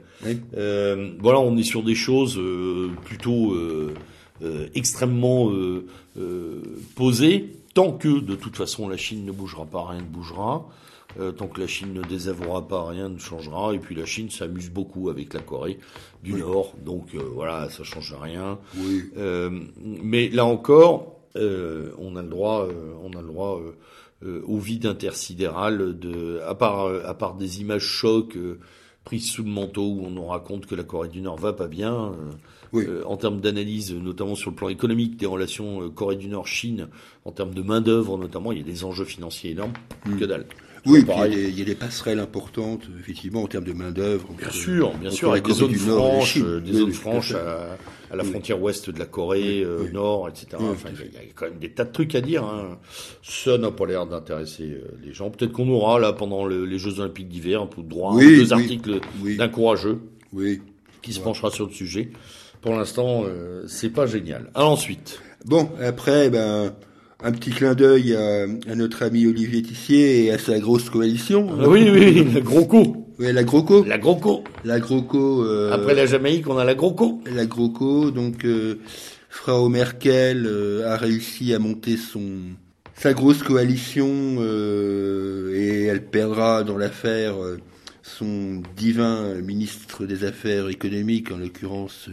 voilà, on est sur des choses plutôt extrêmement posées tant que de toute façon la Chine ne bougera pas, rien ne bougera. Euh, tant que la Chine ne désavouera pas, rien ne changera. Et puis la Chine s'amuse beaucoup avec la Corée du Nord, donc euh, voilà, ça change rien. Oui. Euh, mais là encore, on a le droit, on a le droit au vide intersidéral de, à part, à part des images chocs prises sous le manteau où on nous raconte que la Corée du Nord va pas bien. Euh, en termes d'analyse, notamment sur le plan économique des relations euh, Corée du Nord-Chine, en termes de main-d'œuvre notamment, il y a des enjeux financiers énormes. Hmm. Que dalle. Oui, il y, a des passerelles importantes, effectivement, en termes de main-d'œuvre. Bien sûr, bien sûr, avec des zones franches, des zones franches à, la frontière ouest de la Corée, euh, nord, etc. enfin, il y, a quand même des tas de trucs à dire. Hein. Ça n'a pas l'air d'intéresser les gens. Peut-être qu'on aura, là, pendant les Jeux Olympiques d'hiver, un peu de droit, deux articles d'un courageux qui se penchera sur le sujet pour l'instant, euh, c'est pas génial. Alors ensuite. Bon, après, ben, un petit clin d'œil à, notre ami Olivier Tissier et à sa grosse coalition. Ah oui, oui, la Groco. Oui, la Groco. La Groco. La Groco. Euh, après la Jamaïque, on a la Groco. La Groco, donc euh, Frau Merkel euh, a réussi à monter son sa grosse coalition et elle perdra dans l'affaire son divin ministre des Affaires économiques, en l'occurrence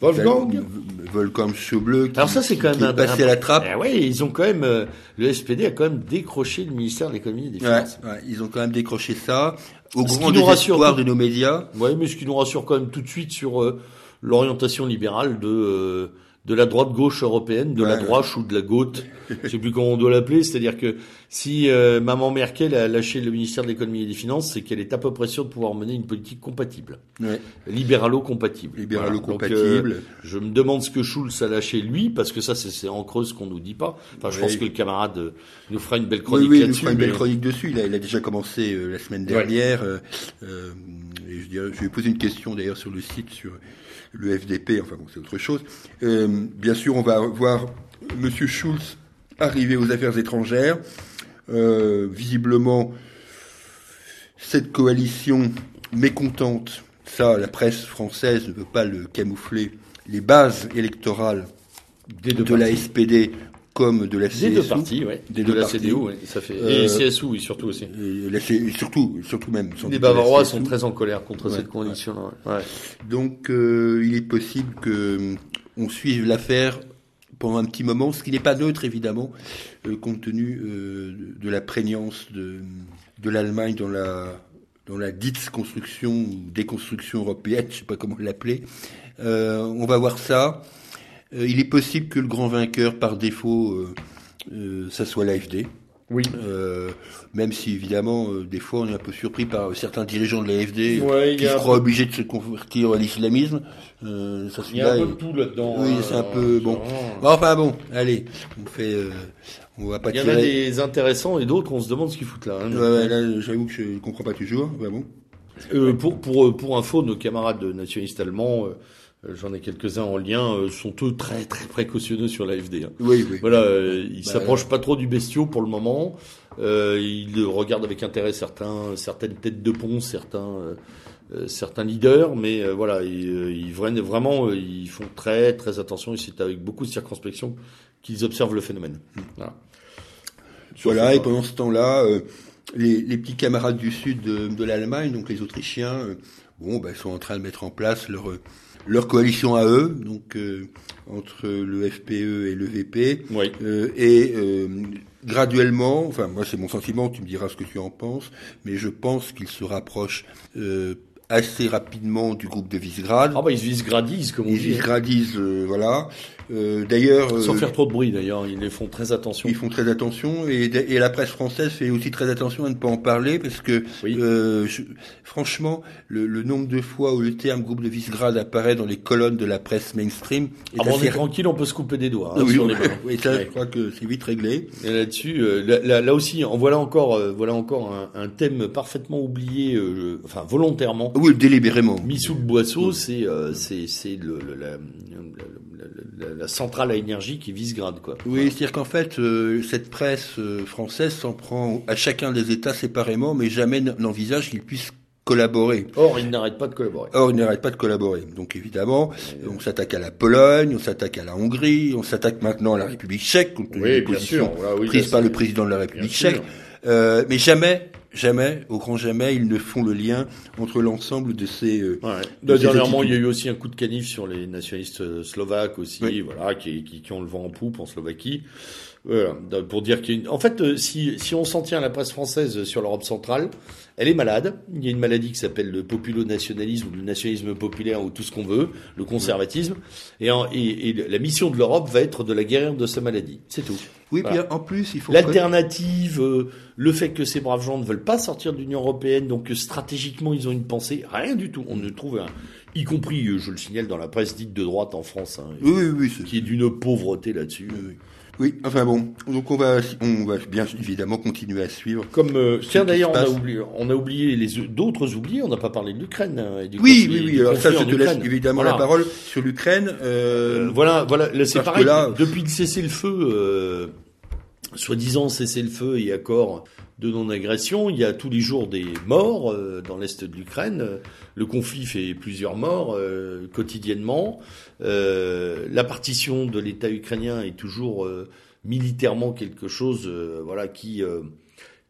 Wolfgang Wolfgang Schaubleu qui, Alors ça, c'est quand même est passé à la trappe. Eh oui, ils ont quand même, euh, le SPD a quand même décroché le ministère de l'économie et des finances. Ouais, ils ont quand même décroché ça, au grand désespoir de nos médias. Oui, mais ce qui nous rassure quand même tout de suite sur euh, l'orientation libérale de euh, de la droite-gauche européenne, de la droite ou de la gauche, je sais plus comment on doit l'appeler. C'est-à-dire que si euh, maman Merkel a lâché le ministère de l'économie et des finances, c'est qu'elle est à peu près sûre de pouvoir mener une politique compatible, ouais. libéralo-compatible. Libéralo-compatible. Euh, je me demande ce que Schulz a lâché lui, parce que ça c'est en creuse qu'on nous dit pas. Enfin, je pense que le camarade euh, nous fera une belle chronique oui, là-dessus. nous fera une belle chronique dessus. Il a, il a déjà commencé la semaine dernière. et je, dirais, je vais poser une question d'ailleurs sur le site sur le FDP, enfin bon, c'est autre chose. Euh, bien sûr, on va voir Monsieur Schulz arriver aux affaires étrangères. Euh, visiblement, cette coalition mécontente, ça, la presse française ne veut pas le camoufler, les bases électorales de la SPD comme de la CSU. Des deux partis, oui. Des de deux la CDU, oui, ça fait. Et euh, CSU, oui, surtout aussi. Surtout, surtout même. Les Bavarois sont très en colère contre cette condition. Ouais. Donc, euh, il est possible que euh, on suive l'affaire pendant un petit moment, ce qui n'est pas neutre évidemment, euh, compte tenu euh, de la prégnance de, de l'Allemagne dans la dans la dite construction ou déconstruction européenne, je sais pas comment l'appeler. Euh, on va voir ça. Euh, il est possible que le grand vainqueur, par défaut, euh, euh, ça soit l'AFD. Oui. Euh, même si évidemment, des fois, on est un peu surpris par certains dirigeants de l'AFD qui se croient obligés de se convertir à l'islamisme. Euh, ça, il y a un peu de tout là-dedans. Oui, c'est un peu bon. Enfin bon, allez, on fait. on va pas. Il y en a des intéressants et d'autres, on se demande ce qu'ils foutent là. Hein, ouais, là, j'avoue que je comprends pas toujours. Ouais, bon. Euh, pour pour pour info, nos camarades nationalistes allemands j'en ai quelques-uns en lien, sont eux très très précautionneux sur l'AFD. Hein. Oui, oui. Voilà, ils bah, s'approchent pas trop du bestiau pour le moment. ils regardent avec intérêt certains, certaines têtes de pont, certains certains leaders, mais voilà, ils, ils, vraiment, ils font très très attention et c'est avec beaucoup de circonspection qu'ils observent le phénomène. Voilà. Voilà, et pendant ce temps-là, euh, les, les, petits camarades du sud de, de l'Allemagne, donc les Autrichiens, euh, bon, ben, sont en train de mettre en place leur leur coalition à eux, donc euh, entre le FPE et le VP, oui. et graduellement, enfin moi c'est mon sentiment, tu me diras ce que tu en penses, mais je pense qu'ils se rapprochent assez rapidement du groupe de Visegrad. Ah bah ils Visegradisent comme on ils dit. Ils hein. Visegradisent, voilà. Euh, d'ailleurs, sans euh, faire trop de bruit d'ailleurs, ils les font très attention. Ils font très attention et, et, la presse française fait aussi très attention à ne pas en parler parce que euh, franchement, le, le, nombre de fois où le terme groupe de Visegrad apparaît dans les colonnes de la presse mainstream, ah bon, on est tranquille, on peut se couper des doigts. Hein, oui, sur les oui, ça, je crois que c'est vite réglé. Et là-dessus, euh, là, là, aussi, en voilà encore, euh, voilà encore un, un, thème parfaitement oublié, enfin volontairement. Oui, délibérément. Mis sous le boisseau, c'est c'est c'est le, le, la, la, centrale à énergie qui vise grade quoi. Oui, c'est-à-dire qu'en fait, euh, cette presse euh, française s'en prend à chacun des États séparément, mais jamais n'envisage qu'ils puissent collaborer. Or, ils n'arrêtent pas de collaborer. Or, ils n'arrêtent pas de collaborer. Donc, évidemment, on s'attaque à la Pologne, on s'attaque à la Hongrie, on s'attaque maintenant à la République tchèque, compte oui, bien sûr. prise par le président de la République tchèque. Euh, mais jamais jamais, au grand jamais, ils ne font le lien entre l'ensemble de ces. Euh, dernièrement, il y a eu aussi un coup de canif sur les nationalistes euh, slovaques aussi, voilà, qui, qui, qui, ont le vent en poupe en Slovaquie. Voilà, pour dire a une... Fait, euh, si, si on s'en tient à la presse française sur l'Europe centrale, elle est malade. Il y a une maladie qui s'appelle le populo-nationalisme ou le nationalisme populaire ou tout ce qu'on veut, le conservatisme. Et, et, et, la mission de l'Europe va être de la guérir de sa maladie. C'est tout. Oui, bien en plus, il faut. L'alternative, euh, le fait que ces braves gens ne veulent pas sortir de l'Union européenne, donc stratégiquement ils ont une pensée, rien du tout. On ne trouve, un, y compris, euh, je le signale dans la presse dite de droite en France, hein, oui, oui, qui est d'une pauvreté là-dessus. Oui, enfin bon, donc on va, on va bien évidemment continuer à suivre. Comme euh, tiens d'ailleurs, on a oublié, on a oublié les d'autres oubliés. On n'a pas parlé de l'Ukraine. Hein, oui, oui, oui. Alors ça, je te laisse évidemment la parole sur l'Ukraine. Euh, voilà, voilà. C'est pareil. depuis le cessez-le-feu, soi-disant cessez-le-feu et accord de non-agression. Il y a tous les jours des morts euh, dans l'est de l'Ukraine. Le conflit fait plusieurs morts euh, quotidiennement. Euh, la partition de l'État ukrainien est toujours militairement quelque chose, voilà, qui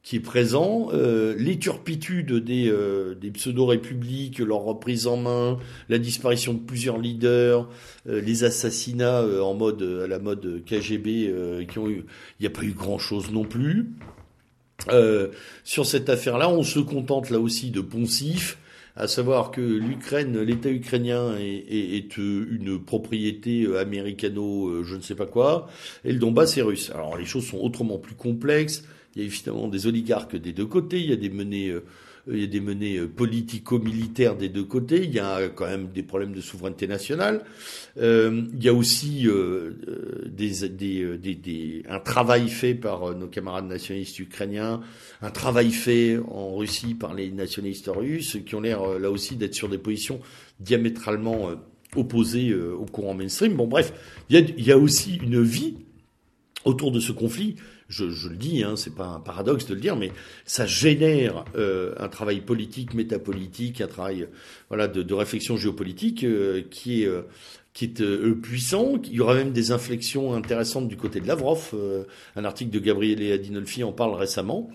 qui est présent, les turpitudes des, des pseudo-républiques, leur reprise en main, la disparition de plusieurs leaders, les assassinats en mode à la mode KGB qui ont eu, il n'y a pas eu grand chose non plus. Euh, sur cette affaire-là, on se contente là aussi de poncif, à savoir que l'Ukraine, l'État ukrainien est, une propriété euh, américano, euh, je ne sais pas quoi, et le Donbass est russe. Alors les choses sont autrement plus complexes. Il y a évidemment des oligarques des deux côtés, il y a des menées il y a des menées euh, politico-militaires des deux côtés, il y a quand même des problèmes de souveraineté nationale, euh, il y a aussi euh, un travail fait par nos camarades nationalistes ukrainiens, un travail fait en Russie par les nationalistes russes, qui ont l'air là aussi d'être sur des positions diamétralement opposées au courant mainstream. Bon bref, il y a aussi une vie autour de ce conflit je, je le dis, hein, c'est pas un paradoxe de le dire, mais ça génère euh, un travail politique, métapolitique, un travail voilà de, de réflexion géopolitique euh, qui est euh, qui est euh, puissant. Il y aura même des inflexions intéressantes du côté de Lavrov. un article de Gabriel Adinolfi en parle récemment.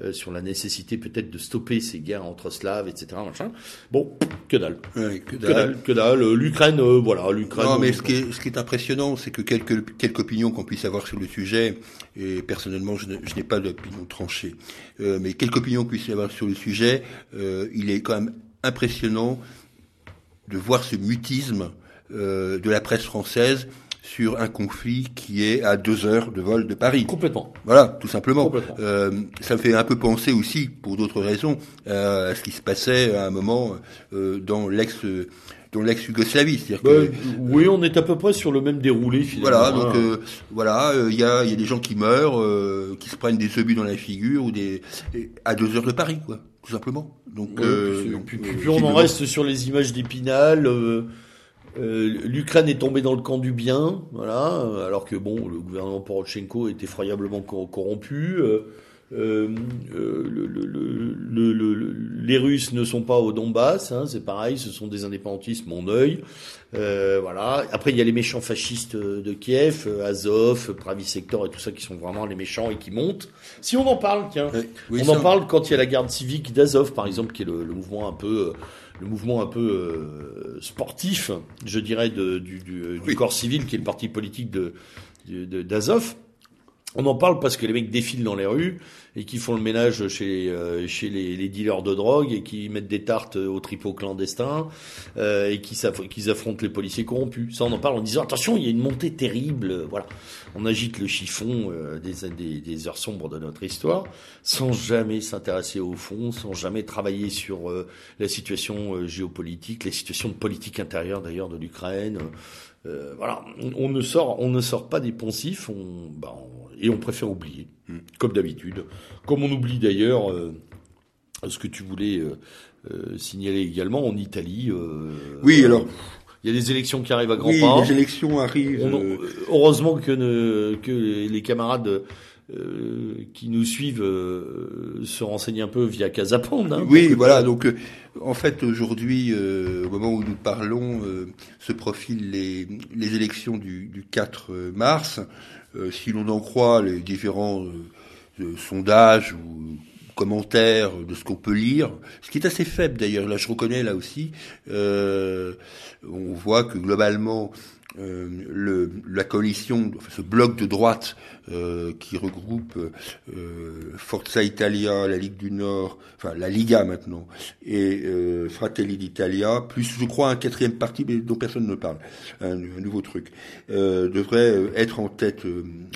Euh, sur la nécessité peut-être de stopper ces guerres entre Slaves, etc. Machin. Bon, que dalle. que dalle. Que dalle. Euh, L'Ukraine, euh, voilà, l'Ukraine. Non, mais ce qui est, ce qui est impressionnant, c'est que quelques, quelques opinions qu'on puisse avoir sur le sujet, et personnellement, je n'ai pas d'opinion tranchée, mais quelques opinions qu'on puisse avoir sur le sujet, il est quand même impressionnant de voir ce mutisme de la presse française sur un conflit qui est à deux heures de vol de Paris. Complètement. Voilà, tout simplement. Euh, ça me fait un peu penser aussi, pour d'autres raisons, euh, à ce qui se passait à un moment euh, dans l'ex dans l'ex-Yougoslavie. Bah, oui, on est à peu près sur le même déroulé finalement. Voilà, donc euh, voilà, il y, a, y a des gens qui meurent, qui se prennent des obus dans la figure ou des à deux heures de Paris, quoi, tout simplement. Donc, plus, plus, on en reste sur les images d'Épinal L'Ukraine est tombée dans le camp du bien, voilà, alors que bon, le gouvernement Poroshenko est effroyablement corrompu. Euh, euh, le, le, le, les Russes ne sont pas au Donbass, hein, c'est pareil, ce sont des indépendantistes, mon œil. Euh, voilà. Après, il y a les méchants fascistes de Kiev, Azov, Pravi Sector et tout ça qui sont vraiment les méchants et qui montent. Si on en parle, tiens, on en parle quand il y a la garde civique d'Azov, par exemple, qui est le, mouvement un peu le mouvement un peu sportif, je dirais, de, du, du, du corps civil, qui est le parti politique de d'Azov. On en parle parce que les mecs défilent dans les rues et qui font le ménage chez euh, chez les, dealers de drogue et qui mettent des tartes au tripot clandestin euh, et qui, qui affrontent les policiers corrompus. Ça, on en parle en disant attention, il y a une montée terrible. Voilà, on agite le chiffon euh, des, des, heures sombres de notre histoire sans jamais s'intéresser au fond, sans jamais travailler sur euh, la situation géopolitique, les situations de politique intérieure d'ailleurs de l'Ukraine. Voilà, on, ne sort, on ne sort pas des poncifs. On, bah, on et on préfère oublier, hmm. comme d'habitude. Comme on oublie d'ailleurs euh, ce que tu voulais euh, euh, signaler également en Italie. oui, alors. Il y a des élections qui arrivent à grands oui, pas. les élections arrivent. heureusement que, ne, que les camarades qui nous suivent se renseignent un peu via Casapande. Hein, oui, voilà. Donc, en fait, aujourd'hui, au moment où nous parlons, se profilent les, les élections du, du 4 mars. Euh, si l'on en croit les différents euh, sondages ou commentaires de ce qu'on peut lire, ce qui est assez faible d'ailleurs, là je reconnais là aussi, euh, on voit que globalement euh, la coalition, ce bloc de droite euh, qui regroupe euh, Forza Italia, la Ligue du Nord, enfin la Liga maintenant, et Fratelli d'Italia, plus je crois un quatrième parti mais dont personne ne parle, un, nouveau truc, devrait être en tête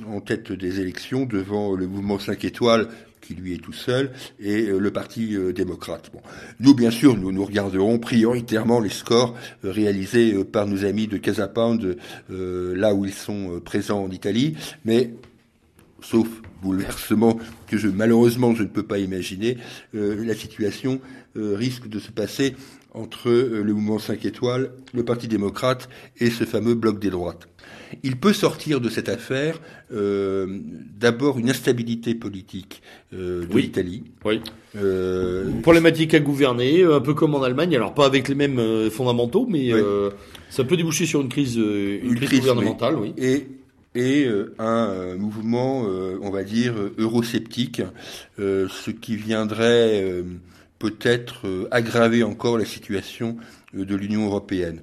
en tête des élections devant le mouvement 5 étoiles qui lui est tout seul, et euh, le Parti euh, démocrate. Nous, bien sûr, nous, nous regarderons prioritairement les scores euh, réalisés par nos amis de Casapound, là où ils sont présents en Italie, mais sauf bouleversement que je malheureusement je ne peux pas imaginer, la situation risque de se passer entre le mouvement 5 étoiles, le Parti démocrate et ce fameux bloc des droites. Il peut sortir de cette affaire euh, d'abord une instabilité politique euh, de l'Italie. Oui. Euh, Problématique à gouverner, un peu comme en Allemagne. Alors pas avec les mêmes euh, fondamentaux, mais ça peut déboucher sur une crise, une, crise, gouvernementale, oui. Et et un mouvement, on va dire, eurosceptique, ce qui viendrait peut-être aggraver encore la situation de l'Union européenne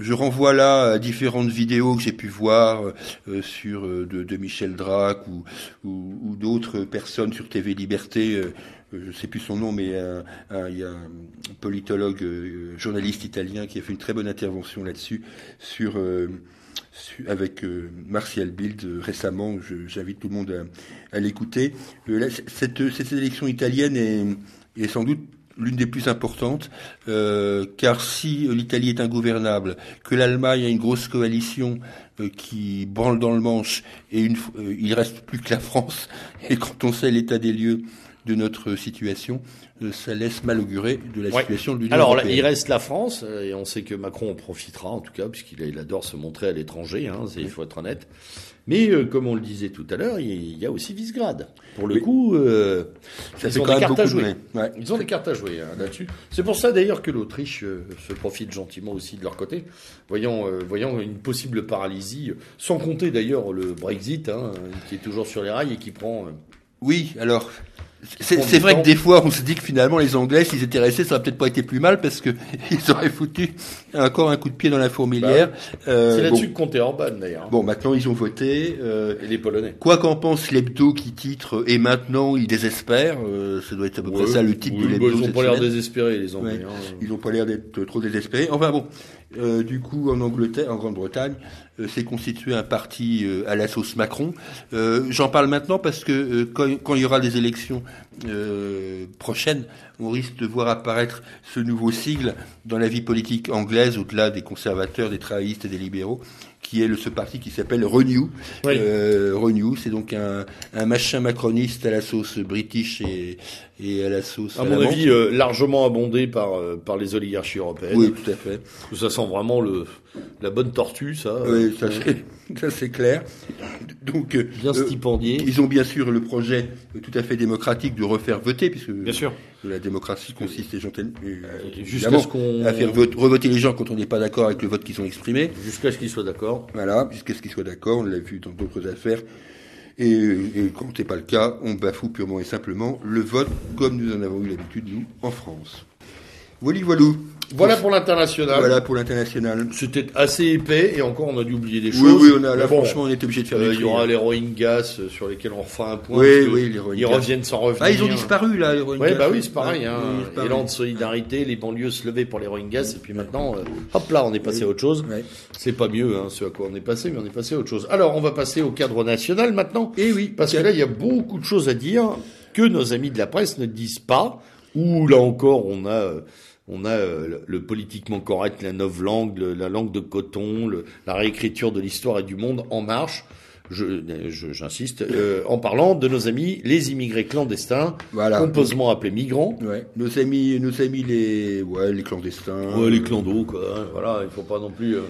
je renvoie là à différentes vidéos que j'ai pu voir euh, sur euh, de, Michel Drac ou, ou, d'autres personnes sur TV Liberté. Euh, je ne sais plus son nom, mais il y a un politologue, journaliste italien qui a fait une très bonne intervention là-dessus sur, avec Martial Bild récemment. J'invite tout le monde à, à l'écouter. cette, cette élection italienne est, est sans doute l'une des plus importantes, euh, car si l'Italie est ingouvernable, que l'Allemagne a une grosse coalition euh, qui branle dans le manche, et une, euh, il reste plus que la France, et quand on sait l'état des lieux de notre situation, ça laisse mal augurer de la situation de l'Union Alors, européenne. il reste la France, et on sait que Macron en profitera, en tout cas, puisqu'il adore se montrer à l'étranger, hein, il faut être honnête. Mais euh, comme on le disait tout à l'heure, il y a aussi Visegrad. Pour le coup, euh, ils, ont des cartes à jouer. ils ont des cartes à jouer là-dessus. C'est pour ça d'ailleurs que l'Autriche euh, se profite gentiment aussi de leur côté, voyant, voyant une possible paralysie, sans compter d'ailleurs le Brexit, hein, qui est toujours sur les rails et qui prend. oui, alors c'est vrai que des fois, on se dit que finalement, les Anglais, s'ils étaient restés, ça aurait peut-être pas été plus mal parce que ils auraient foutu encore un coup de pied dans la fourmilière. Bah euh, c'est là-dessus que comptait Orban, d'ailleurs. Bon, maintenant, ils ont voté. Euh, et les Polonais. Quoi qu'en pense l'hebdo qui titre Et maintenant, ils désespèrent. Euh, ça doit être à peu près ça le titre de l'hebdo. Bah, ils n'ont pas l'air désespérés, les Anglais. Hein. Ils n'ont pas l'air d'être trop désespérés. Enfin bon, euh, du coup, en Angleterre, en Grande-Bretagne, euh, s'est constitué un parti euh, à la sauce Macron. J'en parle maintenant parce que quand, quand, il y aura des élections prochaine, on risque de voir apparaître ce nouveau sigle dans la vie politique anglaise, au-delà des conservateurs, des travaillistes et des libéraux, qui est le, ce parti qui s'appelle Renew. Euh, Renew, c'est donc un, un, machin macroniste à la sauce british et, et à la sauce. À, mon avis, euh, largement abondé par euh, par les oligarchies européennes. Oui, tout à fait. Ça sent vraiment le la bonne tortue, ça. Oui, ça c'est ça c'est clair. Donc bien stipendié. Ils ont bien sûr le projet tout à fait démocratique de refaire voter, puisque bien sûr la démocratie consiste jusqu'à ce qu'on à faire revoter les gens quand on n'est pas d'accord avec le vote qu'ils ont exprimé. Jusqu'à ce qu'ils soient d'accord. Voilà, jusqu'à ce qu'ils soient d'accord. On l'a vu dans d'autres affaires. Et, quand n'est pas le cas, on bafoue purement et simplement le vote comme nous en avons eu l'habitude, nous, en France. Voilà, voilou. Voilà pour l'international. Voilà pour l'international. C'était assez épais et encore on a dû oublier des choses. Oui, oui, on a, là, franchement, on est obligé de faire euh, des Il y aura les Rohingyas euh, sur lesquels on refait un point. Oui, oui, les Rohingyas. Ils reviennent sans revenir. Ah, ils ont disparu, là, les Rohingyas. Oui, bah oui, c'est pareil, hein. Élan de solidarité, les banlieues se levaient pour les Rohingyas et puis maintenant, euh, hop là, on est passé à autre chose. C'est pas mieux, hein, ce à quoi on est passé, mais on est passé à autre chose. Alors, on va passer au cadre national maintenant. Et eh oui. Parce que là, il y a beaucoup de choses à dire que nos amis de la presse ne disent pas. Ou là encore, on a on a euh, le, politiquement correct, la nouvelle langue, la langue de coton, la réécriture de l'histoire et du monde en marche. J'insiste, euh, en parlant de nos amis les immigrés clandestins, voilà. pompeusement appelés migrants. Ouais. Nos amis, nos amis les, ouais, les clandestins. Ouais, les clandos, quoi. Hein. voilà, il faut pas non plus. Euh,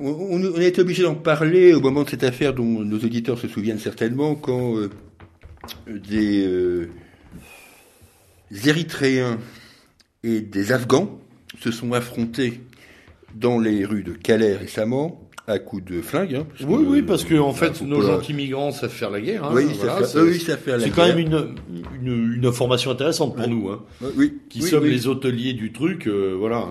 on, on, est obligé d'en parler au moment de cette affaire dont nos auditeurs se souviennent certainement, quand des, des Érythréens et des Afghans se sont affrontés dans les rues de Calais récemment à coups de flingue. Hein, oui, oui, parce que en fait, nos gentils migrants savent faire la guerre. Hein, oui, voilà, ça oui, ça fait la C'est quand même une, une, une, information intéressante pour nous, hein, oui, qui sommes les hôteliers du truc. Euh, voilà.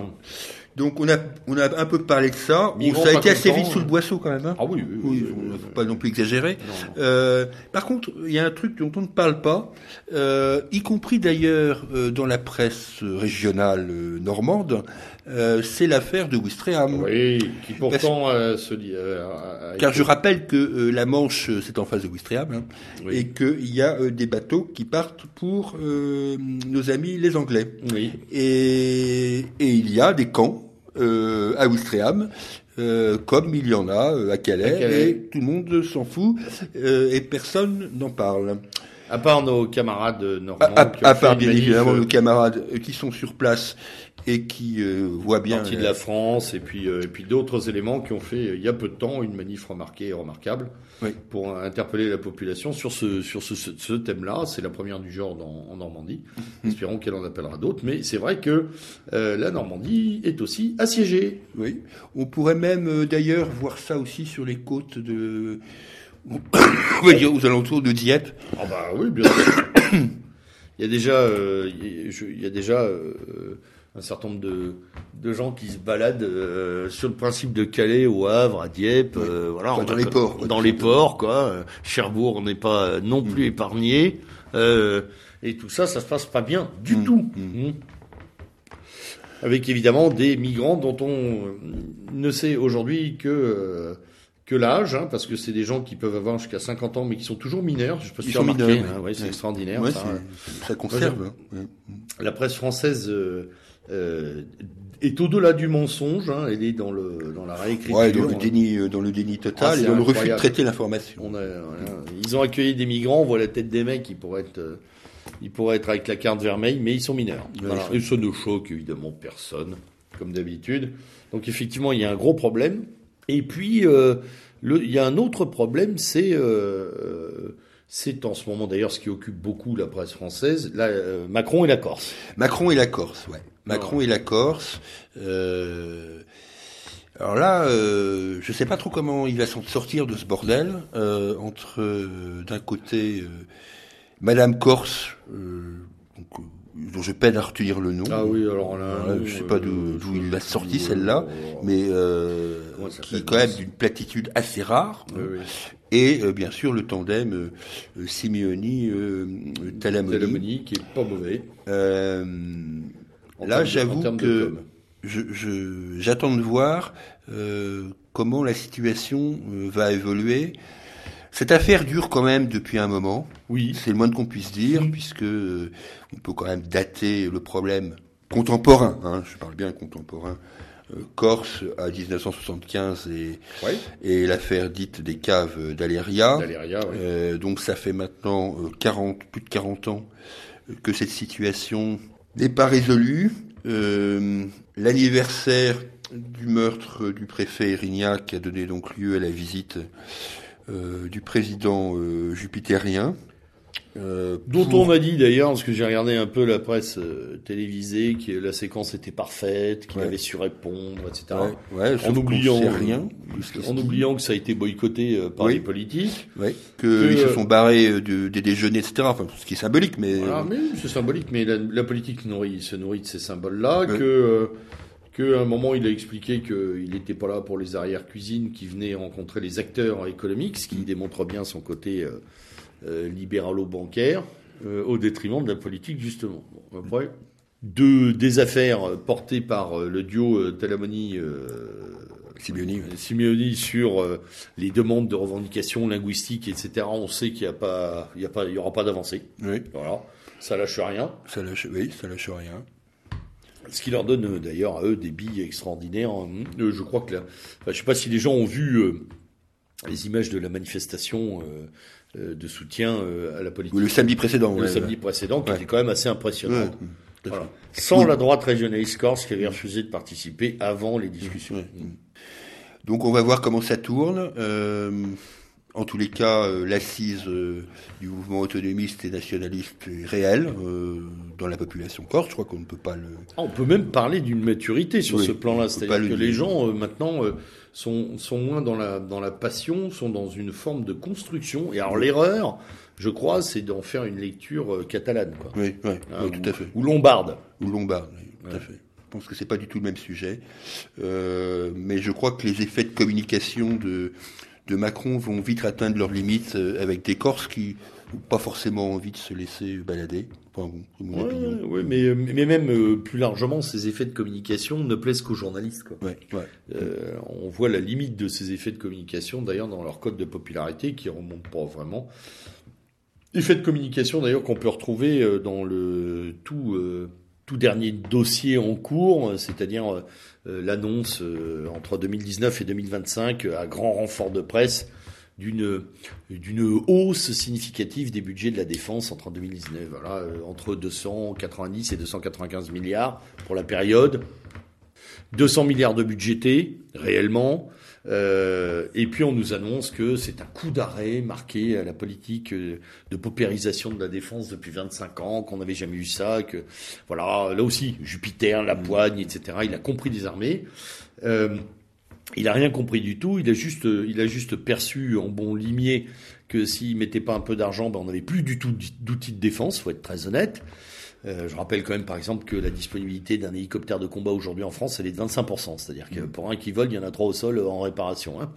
Donc on a on a un peu parlé de ça. ça a été assez vite sous le boisseau quand même. Hein. Ah oui, oui, oui, faut pas non plus exagérer. Euh, par contre, il y a un truc dont on ne parle pas, euh, y compris d'ailleurs euh, dans la presse régionale euh, normande, euh, c'est l'affaire de Wistreham. Oui, qui pourtant se dit. Car je rappelle que la Manche c'est en face de Wistreham hein, et qu'il y a des bateaux qui partent pour nos amis les Anglais. Oui. Et, et il y a des camps euh, à Ouistreham, euh, comme il y en a euh, à Calais, et tout le monde s'en fout et personne n'en parle. À part nos camarades normands. À, part bien évidemment nos camarades qui sont sur place et qui euh, voient bien partie de la France et puis et puis d'autres éléments qui ont fait il y a peu de temps une manif remarquée et remarquable pour interpeller la population sur ce sur ce, ce, thème-là. C'est la première du genre dans, en Normandie. Mhm. Espérons qu'elle en appellera d'autres. Mais c'est vrai que euh, la Normandie est aussi assiégée. Oui, on pourrait même euh, d'ailleurs voir ça aussi sur les côtes de on va dire aux alentours de Dieppe. Ah bah oui, bien sûr. il y a déjà, euh, il y a déjà euh, un certain nombre de, de gens qui se baladent euh, sur le principe de Calais au Havre, à Dieppe, euh, voilà, dans les ports, dans les ports, quoi. Cherbourg n'est pas non mm. plus épargné, euh, et tout ça, ça se passe pas bien du mm. tout. Mm. Avec évidemment des migrants dont on ne sait aujourd'hui que que l'âge, hein, parce que c'est des gens qui peuvent avoir jusqu'à 50 ans, mais qui sont toujours mineurs. Je si Ils sont mineurs. Hein, ouais, c'est extraordinaire. ça, ça conserve. La presse française euh, est au-delà du mensonge. Hein, elle est dans le dans la réécriture. Ouais, dans le déni, euh, dans le déni total ah, et dans le refus de traiter l'information. Ils ont accueilli des migrants. On voit la tête des mecs qui pourraient être euh, ils pourraient être avec la carte vermeille, mais ils sont mineurs. Et ça ne choque évidemment personne, comme d'habitude. Donc effectivement, il y a un gros problème. Et puis, euh, le, il y a un autre problème, c'est euh, c'est en ce moment d'ailleurs ce qui occupe beaucoup la presse française, la, euh, Macron et la Corse. Macron et la Corse, ouais. Macron et la Corse. Euh, alors là, euh, je sais pas trop comment il va s'en sortir de ce bordel euh, entre euh, d'un côté Madame Corse, donc, dont je peine à retenir le nom. Ah oui, alors là, je sais pas d'où il l'a sorti celle-là, mais qui est quand même d'une platitude assez rare. Oui, oui. Et euh, bien sûr le tandem euh, euh Simeoni Talamoni. qui est pas mauvais. là, j'avoue que je, j'attends de voir comment la situation va évoluer. Cette affaire dure quand même depuis un moment. Oui. C'est le moins qu'on puisse dire, puisque euh, on peut quand même dater le problème contemporain. Hein, je parle bien contemporain. Euh, Corse à 1975 et, et l'affaire dite des caves d'Aléria. Euh, donc ça fait maintenant 40, plus de 40 ans que cette situation n'est pas résolue. L'anniversaire du meurtre du préfet Erignac a donné donc lieu à la visite du président euh, jupitérien. Euh, Dont on m'a dit d'ailleurs, parce que j'ai regardé un peu la presse télévisée, que la séquence était parfaite, qu'il avait su répondre, etc. en oubliant rien, en oubliant que ça a été boycotté par les politiques, qu'ils se sont barrés des déjeuners, etc. Enfin, ce qui est symbolique, mais, mais c'est symbolique, mais la, politique nourrit, se nourrit de ces symboles-là, que qu'à un moment il a expliqué qu'il n'était pas là pour les arrières-cuisines, qui venaient rencontrer les acteurs économiques, ce qui démontre bien son côté euh, euh, libéralo-bancaire, euh, au détriment de la politique justement. après, deux, des affaires portées par le duo Talamoni. Simeoni, Simeoni sur les demandes de revendications linguistiques, etc. On sait qu'il n'y a pas, il y a pas, il y aura pas d'avancée. Oui. Voilà. Ça lâche rien. Ça lâche, oui, ça lâche rien. Ce qui leur donne euh, d'ailleurs à eux des billes extraordinaires. Hein. Euh, je crois que là, je ne sais pas si les gens ont vu euh, les images de la manifestation de soutien à la politique. Le samedi précédent. Le samedi précédent, qui était quand même assez impressionnant. Sans la droite régionaliste corse qui avait refusé de participer avant les discussions. Donc on va voir comment ça tourne. En tous les cas, euh, l'assise euh, du mouvement autonomiste et nationaliste est réelle euh, dans la population corse. Je crois qu'on ne peut pas le. Ah, on peut même parler d'une maturité sur ce plan-là. C'est-à-dire que les gens maintenant sont, sont moins dans la, dans la passion, sont dans une forme de construction. Et alors l'erreur, je crois, c'est d'en faire une lecture catalane. Quoi. Oui, oui, hein, tout à fait. Ou lombarde. Ou lombarde, tout à fait. Je pense que c'est pas du tout le même sujet, mais je crois que les effets de communication de de Macron vont vite atteindre leurs limites euh, avec des Corses qui n'ont pas forcément envie de se laisser balader. Enfin, oui, mais, euh, mais même euh, plus largement, ces effets de communication ne plaisent qu'aux journalistes. Quoi. on voit la limite de ces effets de communication, d'ailleurs, dans leur code de popularité, qui remonte pas vraiment. Effets de communication, d'ailleurs, qu'on peut retrouver dans le tout tout dernier dossier en cours, c'est-à-dire euh, l'annonce euh, entre 2019 et 2025 à grand renfort de presse d'une d'une hausse significative des budgets de la défense entre 2019 voilà euh, entre 290 et 295 milliards pour la période. 200 milliards de budgétés réellement euh, et puis on nous annonce que c'est un coup d'arrêt marqué à la politique euh, de paupérisation de la défense depuis 25 ans, qu'on n'avait jamais eu ça, que voilà, là aussi Jupiter, la poigne, etc. Il a compris des armées. Euh, il a rien compris du tout. Il a juste, il a juste perçu en bon limier que s'il mettait pas un peu d'argent, ben on n'avait plus du tout d'outils de défense. Faut être très honnête. Euh, je rappelle quand même, par exemple, que la disponibilité d'un hélicoptère de combat aujourd'hui en France, elle est de 25%. C'est-à-dire que pour un qui vole, il y en a trois au sol en réparation. Hein.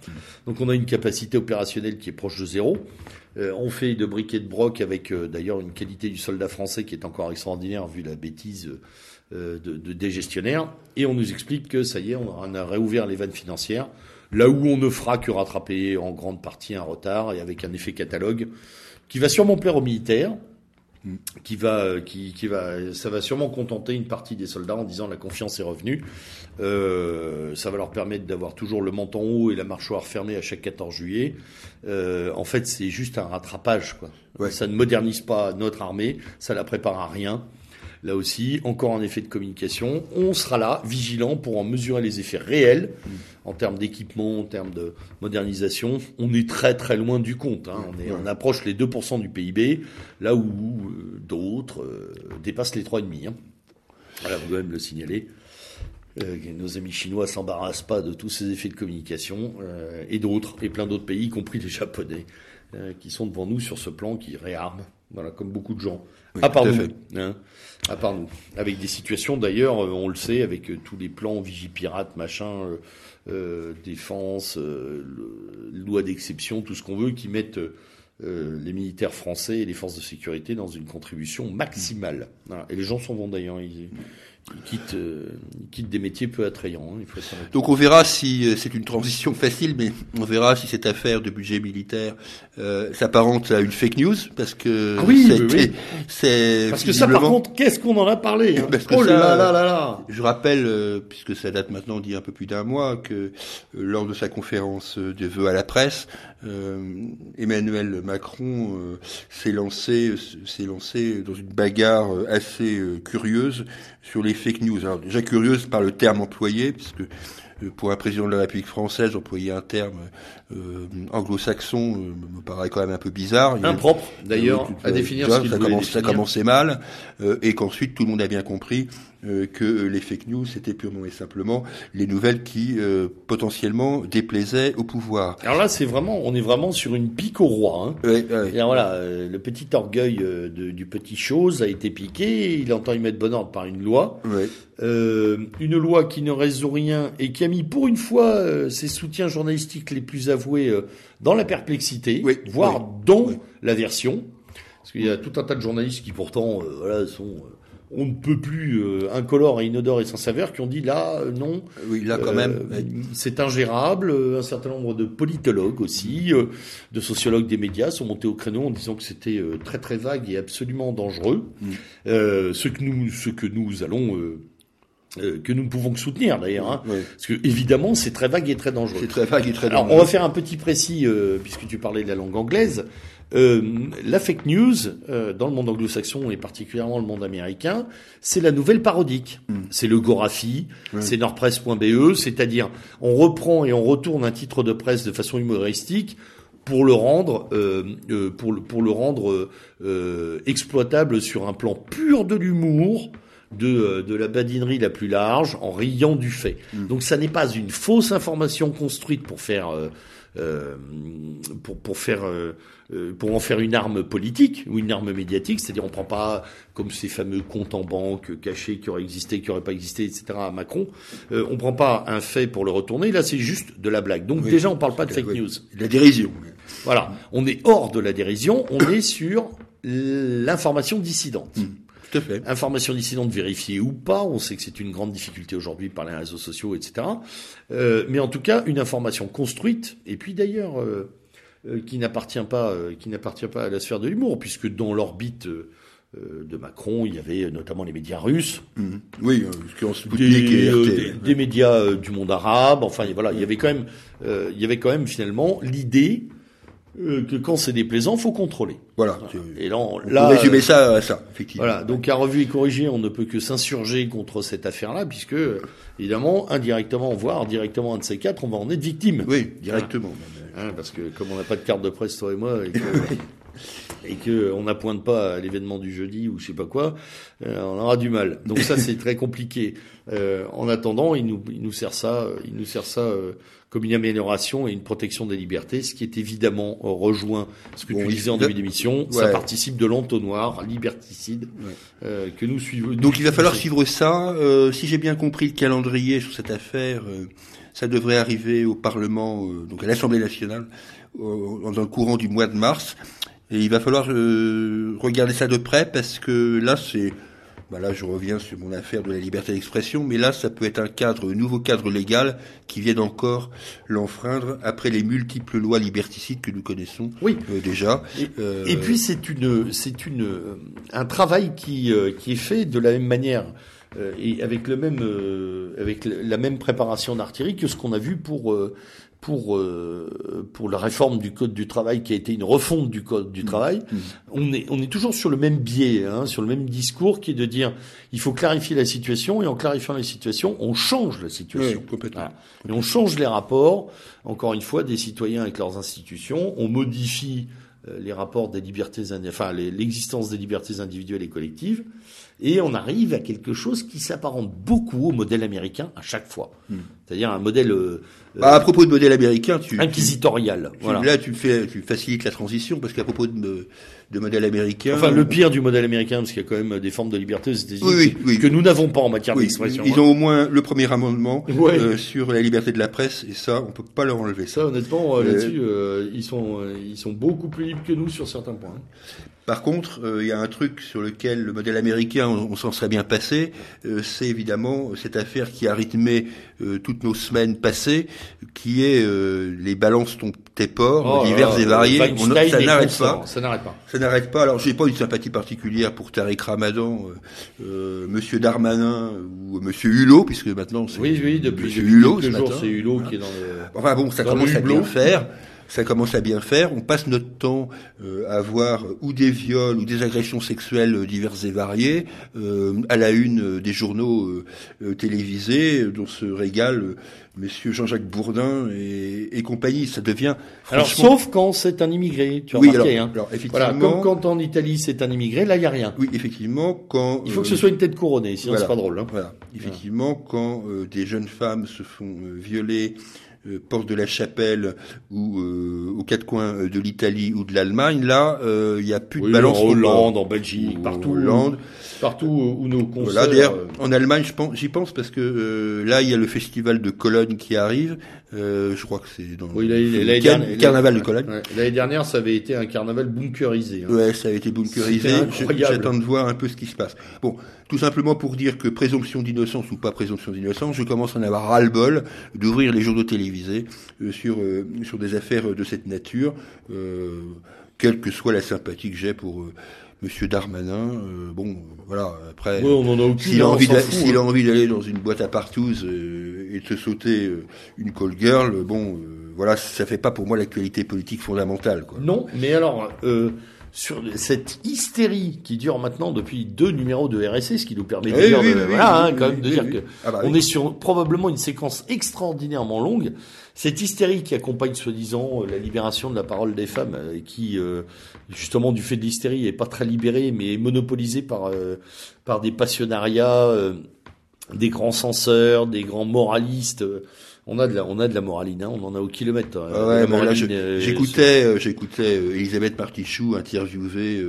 Donc on a une capacité opérationnelle qui est proche de zéro. Euh, on fait de briquet de broc avec euh, d'ailleurs une qualité du soldat français qui est encore extraordinaire vu la bêtise de, de, des gestionnaires. Et on nous explique que ça y est, on a réouvert les vannes financières. Là où on ne fera que rattraper en grande partie un retard et avec un effet catalogue qui va sûrement plaire aux militaires, qui va, qui, qui, va, ça va sûrement contenter une partie des soldats en disant la confiance est revenue. Euh, ça va leur permettre d'avoir toujours le menton haut et la mâchoire fermée à chaque 14 juillet. Euh, en fait, c'est juste un rattrapage. Quoi. Ça ne modernise pas notre armée, ça la prépare à rien. Là aussi, encore un effet de communication. On sera là, vigilant, pour en mesurer les effets réels en termes d'équipement, en termes de modernisation. On est très très loin du compte. Hein. On, est, on approche les 2% du PIB, là où euh, d'autres euh, dépassent les 3,5%. Hein. Voilà, vous devez même le signaler. Euh, nos amis chinois s'embarrassent pas de tous ces effets de communication, et d'autres, et plein d'autres pays, y compris les Japonais, qui sont devant nous sur ce plan, qui réarment, voilà, comme beaucoup de gens à part. Hein, à part nous. Avec des situations d'ailleurs, euh, on le sait, avec euh, tous les plans Vigipirate, machin, euh, défense, loi d'exception, tout ce qu'on veut, qui mettent les militaires français et les forces de sécurité dans une contribution maximale. Et les gens s'en vont d'ailleurs. Ils quittent, euh, ils quittent des métiers peu attrayants. hein, il faut s'en Donc on verra si euh, c'est une transition facile, mais on verra si cette affaire de budget militaire euh, s'apparente à une fake news, parce que Ah oui, oui, oui. c'est Parce que ça, par contre, qu'est-ce qu'on en a parlé hein Parce que Oh là ça, là là là Je rappelle, euh, puisque ça date maintenant d'il y a un peu plus d'un mois, que euh, lors de sa conférence de vœux à la presse, Emmanuel Macron euh, s'est lancé, s'est lancé dans une bagarre euh, assez euh, curieuse sur les fake news. Alors déjà curieuse par le terme employé, puisque euh, pour un président de la République française, employer un terme euh, anglo-saxon euh, me paraît quand même un peu bizarre. Impropre, d'ailleurs, à définir vois, ce qu'il ça, commence, ça commençait mal, euh, et qu'ensuite tout le monde a bien compris euh, que euh, les fake news c'était purement et simplement les nouvelles qui euh, potentiellement déplaisaient au pouvoir. Alors là, c'est vraiment, on est vraiment sur une pique au roi. Hein. Ouais, ouais. Et voilà, euh, le petit orgueil euh, de- du petit chose a été piqué. Il entend y mettre bon ordre par une loi. Ouais. Euh, une loi qui ne résout rien et qui a mis pour une fois euh, ses soutiens journalistiques les plus avoués euh, dans la perplexité, Oui, voire oui, dans oui. l'aversion. Parce qu'il y a tout un tas de journalistes qui pourtant euh, voilà, sont... euh, on ne peut plus euh, incolores et inodores et sans saveur qui ont dit là euh, non Oui, là quand euh, même. ouais. c'est ingérable. Euh, Un certain nombre de politologues aussi, euh, de sociologues des médias sont montés au créneau en disant que c'était euh, très très vague et absolument dangereux. Mm. Euh, ce que nous, ce que nous allons, euh, euh, que nous ne pouvons que soutenir d'ailleurs, hein. Ouais. parce que évidemment c'est très vague et très dangereux. C'est très vague et très Alors, on dangereux. va faire un petit précis, euh, puisque tu parlais de la langue anglaise. Euh, la fake news, euh, dans le monde anglo-saxon et particulièrement le monde américain, c'est la nouvelle parodique. Mm. C'est le Gorafi, c'est nordpresse.be, c'est-à-dire on reprend et on retourne un titre de presse de façon humoristique pour le rendre, euh, euh, pour, le, pour le rendre euh, exploitable sur un plan pur de l'humour, de, euh, de la badinerie la plus large, en riant du fait. Mm. Donc ça n'est pas une fausse information construite pour faire, euh, euh, pour, pour faire, pour en faire une arme politique ou une arme médiatique. C'est-à-dire on prend pas comme ces fameux comptes en banque cachés qui auraient existé, qui auraient pas existé, etc. à Macron. Euh, on prend pas un fait pour le retourner. Là, c'est juste de la blague. Donc Oui. déjà, on parle pas de Euh, fake oui. news. De La dérision. Voilà, on est hors de la dérision, on est sur l'information dissidente. Mm. Tout à fait. Information dissidente vérifiée ou pas, on sait que c'est une grande difficulté aujourd'hui par les réseaux sociaux, etc. Euh, mais en tout cas, une information construite, et puis d'ailleurs, euh, euh, qui n'appartient pas, euh, qui n'appartient pas à la sphère de l'humour, puisque dans l'orbite euh, euh, de Macron, il y avait notamment les médias russes, Mhm. Oui, euh, des, et euh, RT. des- des médias euh, du monde arabe. Enfin, voilà, il y avait quand même, euh, il y avait quand même finalement l'idée euh, que quand c'est déplaisant, faut contrôler. Voilà. Et là, on- On là, peut résumer euh, ça à ça, effectivement. voilà. Donc à revue et corrigée, on ne peut que s'insurger contre cette affaire-là, puisque évidemment, indirectement, voire directement un de ces quatre, on va en être victime. Oui, directement. Hein, parce que comme on n'a pas de carte de presse, toi et moi, et que, et que on n'appointe pas à l'événement du jeudi ou je sais pas quoi, euh, on aura du mal. Donc ça, c'est très compliqué. Euh, en attendant, il nous, il nous sert ça, il nous sert ça euh, comme une amélioration et une protection des libertés, ce qui est évidemment rejoint ce que Bon, tu disais en début d'émission. Ça participe de l'entonnoir liberticide Ouais. euh, que nous suivons. Donc il va falloir suivre ça. Euh, si j'ai bien compris le calendrier sur cette affaire, euh, ça devrait arriver au Parlement, euh, donc à l'Assemblée nationale, euh, dans le courant du mois de mars. Et il va falloir euh, regarder ça de près parce que là, c'est, bah là, je reviens sur mon affaire de la liberté d'expression, mais là, ça peut être un cadre, un nouveau cadre légal qui vienne encore l'enfreindre après les multiples lois liberticides que nous connaissons Oui. euh, déjà. Et, Euh, et puis c'est une, c'est une, un travail qui, qui est fait de la même manière euh, et avec le même, euh, avec la même préparation d'artillerie que ce qu'on a vu pour euh, pour euh, pour la réforme du code du travail qui a été une refonte du code du travail. Mmh. On est on est toujours sur le même biais, hein, sur le même discours qui est de dire il faut clarifier la situation et en clarifiant la situation, on change la situation. Oui, complètement. Voilà. Et on change les rapports, encore une fois, des citoyens avec leurs institutions. On modifie les rapports des libertés, enfin l'existence des libertés individuelles et collectives, et on arrive à quelque chose qui s'apparente beaucoup au modèle américain à chaque fois. Hmm. C'est-à-dire un modèle euh, Bah, à propos de modèle américain, tu, inquisitorial. tu- Voilà. là tu fais, tu facilites la transition parce qu'à propos de, de modèle américain, Enfin, le pire du modèle américain, parce qu'il y a quand même des formes de liberté aux États-Unis Oui, oui, oui. que nous n'avons pas en matière d'expression. ils hein. ont au moins le premier amendement Ouais. euh, sur la liberté de la presse et ça, on peut pas leur enlever ça. Ça, honnêtement, euh, Euh, là-dessus, euh, ils sont, euh, ils sont beaucoup plus libres que nous sur certains points. Par contre, il y a un truc sur lequel le modèle américain, on, s'en serait bien passé, c'est évidemment cette affaire qui a rythmé toutes nos semaines passées, qui est les balances ton tes ports, oh divers et variés. ça n'arrête pas. Ça n'arrête pas. Ça n'arrête pas. Alors, j'ai pas une sympathie particulière pour Tariq Ramadan, Monsieur Darmanin ou Monsieur Hulot, puisque maintenant c'est. Oui, oui, depuis, depuis Hulot, c'est Hulot qui est dans le. Enfin bon, ça commence à bien faire ça commence à bien faire. On passe notre temps euh, à voir ou des viols ou des agressions sexuelles euh, diverses et variées euh, à la une des journaux télévisés dont se régale messieurs Jean-Jacques Bourdin et, compagnie. Ça devient alors sauf quand c'est un immigré. Tu as oui, remarqué, alors, hein. alors, effectivement, comme quand en Italie c'est un immigré, là il y a rien. Oui, effectivement, quand il faut que ce soit une tête couronnée, sinon c'est pas drôle. Hein. Voilà, effectivement, quand des jeunes femmes se font violer euh, porte de la Chapelle ou euh, aux quatre coins euh, de l'Italie ou de l'Allemagne, là, il n'y a plus de balance. En Hollande, en Belgique, partout. Hollande. Partout où nos concerts... Voilà, en Allemagne, j'y pense, parce que là, il y a le festival de Cologne qui arrive. je crois que c'est dans le carnaval de Cologne. L'année dernière, ça avait été un carnaval bunkerisé. Hein. Ouais, ça a été bunkerisé. J'attends de voir un peu ce qui se passe. Bon, tout simplement pour dire que présomption d'innocence ou pas présomption d'innocence, je commence à en avoir ras-le-bol d'ouvrir les journaux télévisés euh, sur, euh, sur des affaires de cette nature, euh, quelle que soit la sympathie que j'ai pour Monsieur Darmanin, bon, voilà. Après, s'il a, envie s'il a hein. envie d'aller dans une boîte à partouze et de se sauter une call girl, bon, voilà, ça fait pas pour moi l'actualité politique fondamentale. Quoi. Non, mais alors, sur cette hystérie qui dure maintenant depuis deux numéros de RSC, ce qui nous permet de dire, voilà, quand même de dire que ah bah on est sur probablement une séquence extraordinairement longue. Cette hystérie qui accompagne soi-disant la libération de la parole des femmes, et qui euh, justement du fait de l'hystérie est pas très libérée, mais est monopolisée par euh, par des passionnariats, euh, des grands censeurs, des grands moralistes on a de la, on a de la moraline, hein, on en a au kilomètre. Hein. Ah euh, j'écoutais, euh, j'écoutais euh, Elisabeth Partichou interviewer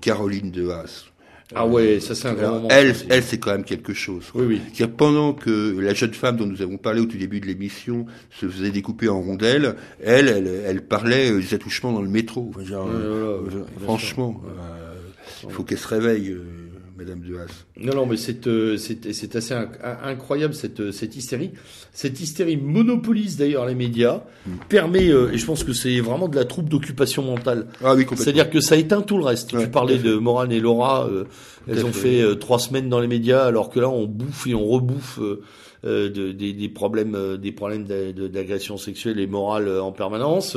Caroline de Haas. Ah ouais, ça c'est un grand moment. Elle, elle c'est quand même quelque chose. Oui, oui. pendant que la jeune femme dont nous avons parlé au tout début de l'émission se faisait découper en rondelles, elle, elle, parlait des attouchements dans le métro. franchement, il faut qu'elle se réveille. Madame Duas. Non, non, mais c'est euh, c'est assez incroyable cette euh, cette hystérie. Cette hystérie monopolise d'ailleurs les médias, mm. permet euh, et je pense que c'est vraiment de la troupe d'occupation mentale. Ah oui, C'est-à-dire que ça éteint tout le reste. tu parlais de Morane et Laura, elles ont fait, trois semaines dans les médias, alors que là on bouffe et on rebouffe. Euh, de, des, des, problèmes, euh, des problèmes d'agression sexuelle et morale euh, en permanence,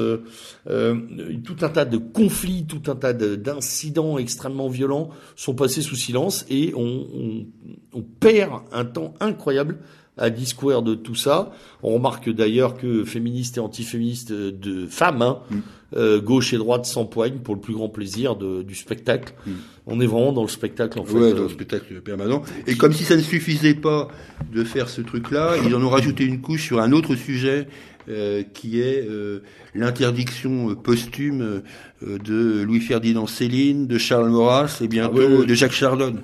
tout un tas de conflits, tout un tas d'incidents extrêmement violents sont passés sous silence et on, on, on perd un temps incroyable à discourir de tout ça. On remarque d'ailleurs que féministes et antiféministes de femmes, hein, mm. euh, gauche et droite s'empoignent pour le plus grand plaisir de, du spectacle. Mm. On est vraiment dans le spectacle en fait. Ouais, dans le spectacle permanent. Et comme si ça ne suffisait pas de faire ce truc-là, ils en ont rajouté une couche sur un autre sujet euh, qui est euh, l'interdiction posthume euh, de Louis-Ferdinand Céline, de Charles Maurras et bientôt ah de Jacques Chardon.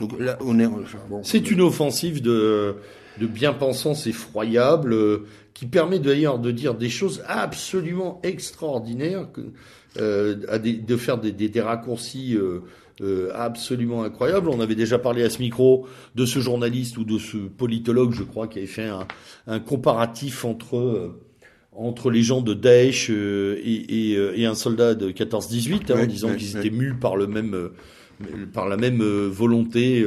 Donc là, on est. bon, C'est une offensive de de bien-pensance effroyable, euh, qui permet d'ailleurs de dire des choses absolument extraordinaires, euh, à de faire des, des, raccourcis euh, euh, absolument incroyables. On avait déjà parlé à ce micro de ce journaliste ou de ce politologue, je crois, qui avait fait un, un comparatif entre entre les gens de Daesh et, et, et un soldat de 14-18, hein, en disant qu'ils étaient mus par le même par la même volonté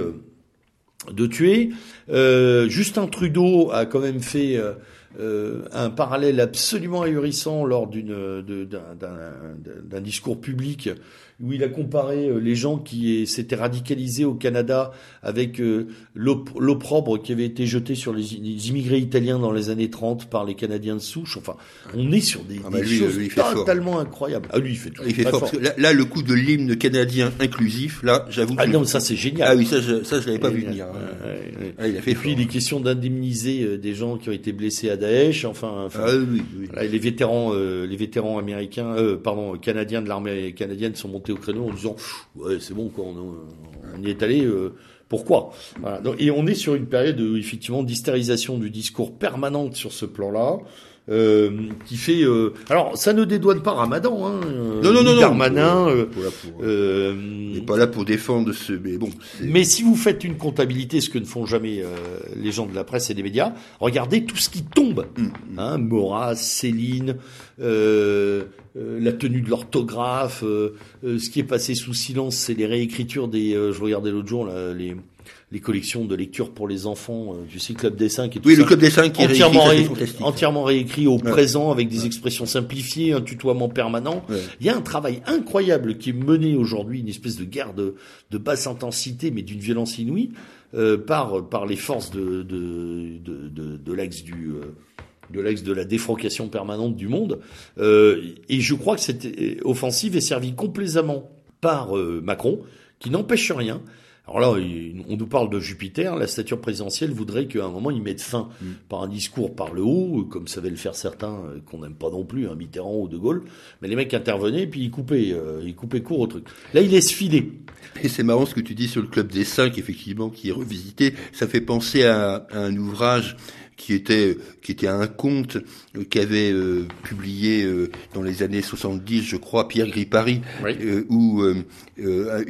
de tuer. Euh, Justin Trudeau a quand même fait euh, euh, un parallèle absolument ahurissant lors d'une d'un discours public où il a comparé euh, les gens qui s'étaient radicalisés au Canada avec euh, l'opprobre qui avait été jeté sur les, immigrés italiens dans les années 30 par les Canadiens de souche. Enfin, on est sur des, ah bah choses totalement incroyables. Ah lui, il fait, il fait fort. là, le coup de l'hymne canadien inclusif, là, j'avoue. Ah non, ça c'est génial. Ah oui, ça, je, ça, je l'avais pas vu venir. Ah, il a fait Et puis les questions d'indemniser euh, des gens qui ont été blessés à Daesh. Enfin, ah, oui, oui. les vétérans, les vétérans américains, pardon, canadiens de l'armée canadienne sont montés au créneau en disant ouais c'est bon quoi, on, y est allé. Euh, pourquoi? Voilà. Et on est sur une période effectivement d'hystérisation du discours permanente sur ce plan-là. Euh, qui fait. euh, alors, ça ne dédouane pas Ramadan. Hein, euh, Non, non, non, non. Darmanin. euh, pour- euh, on n'est pas là pour défendre ce, mais bon. mais si vous faites une comptabilité, ce que ne font jamais euh, les gens de la presse et des médias, regardez tout ce qui tombe. Mm, Hein, Maurras, Céline, euh, la tenue de l'orthographe, euh, euh, ce qui est passé sous silence, c'est les réécritures des. euh, je regardais l'autre jour là, les les collections de lecture pour les enfants euh, du cycle Club des cinq et tout Oui, ça. le club des cinq qui est réécrit, entièrement, ça, entièrement réécrit au présent avec des expressions simplifiées, un tutoiement permanent. Ouais. Il y a un travail incroyable qui est mené aujourd'hui, une espèce de guerre de, de basse intensité, mais d'une violence inouïe, euh, par, par les forces de, de, de, de, de l'axe du, euh, de l'axe de la défrocation permanente du monde. Euh, et je crois que cette euh, offensive est servie complaisamment par euh, Macron, qui n'empêche rien. Alors là, il- on nous parle de Jupiter. La stature présidentielle voudrait qu'à un moment, il mette fin par un discours par le haut, comme savaient le faire certains euh, qu'on n'aime pas non plus, hein, Mitterrand ou De Gaulle. Mais les mecs intervenaient puis ils coupaient, euh, ils coupaient court au truc. Là, il laisse filer. Et c'est marrant ce que tu dis sur le club des cinq, effectivement, qui est revisité. Ça fait penser à, à un ouvrage qui était qui était un conte qu'avait euh, publié euh, dans les années 70, je crois, Pierre Gripari, Oui. euh, où euh, euh,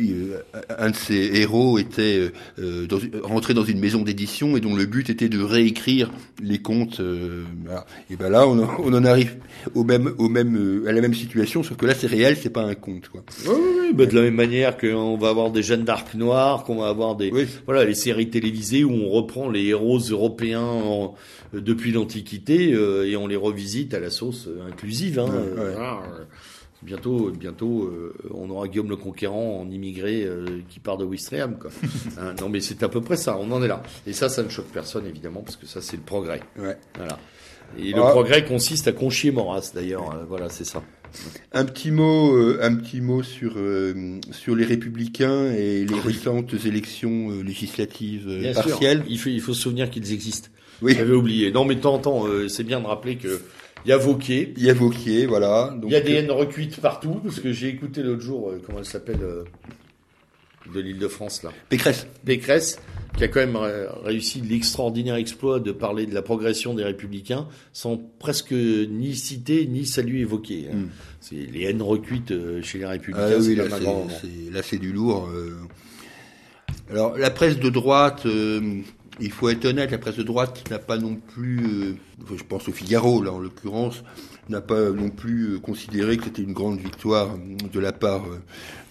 un de ses héros était euh, dans, rentré dans une maison d'édition et dont le but était de réécrire les contes. euh, voilà. Et ben là, on, en- on en arrive au même au même euh, à la même situation, sauf que là, c'est réel, c'est pas un conte, quoi. Oui, oui, bah, de la même manière qu'on va avoir des Jeanne d'Arc noires, qu'on va avoir des Oui. voilà les séries télévisées où on reprend les héros européens en- depuis l'Antiquité euh, et on les revisite à la sauce euh, inclusive. Hein, Ouais, euh, ouais. voilà, euh, Bientôt, bientôt, euh, on aura Guillaume le Conquérant en immigré euh, qui part de Ouistreham. Quoi. Hein, non, mais c'est à peu près ça. On en est là. Et ça, ça ne choque personne évidemment parce que ça, c'est le progrès. Ouais. Voilà. Et le Ah. progrès consiste à conchier Maurras d'ailleurs. Euh, voilà, c'est ça. Un petit mot, euh, un petit mot sur euh, sur les républicains et les récentes élections euh, législatives euh, sûr. partielles. Il faut, il faut se souvenir qu'ils existent. Oui. J'avais oublié. Non, mais de temps en temps, euh, c'est bien de rappeler que il y a Vauquier, Il y a Vauquier, voilà. Donc, il y a des haines recuites partout, parce que j'ai écouté l'autre jour, euh, comment elle s'appelle, euh, de l'île de France, là. Pécresse. Pécresse, qui a quand même euh, réussi l'extraordinaire exploit de parler de la progression des républicains sans presque ni citer ni saluer Vauquier. hein. Mm. C'est les haines recuites euh, chez les républicains, Ah oui, là c'est, là c'est du lourd. euh. Alors la presse de droite, euh, il faut être honnête, la presse de droite n'a pas non plus, euh, je pense au Figaro là en l'occurrence, n'a pas non plus euh, considéré que c'était une grande victoire de la part euh,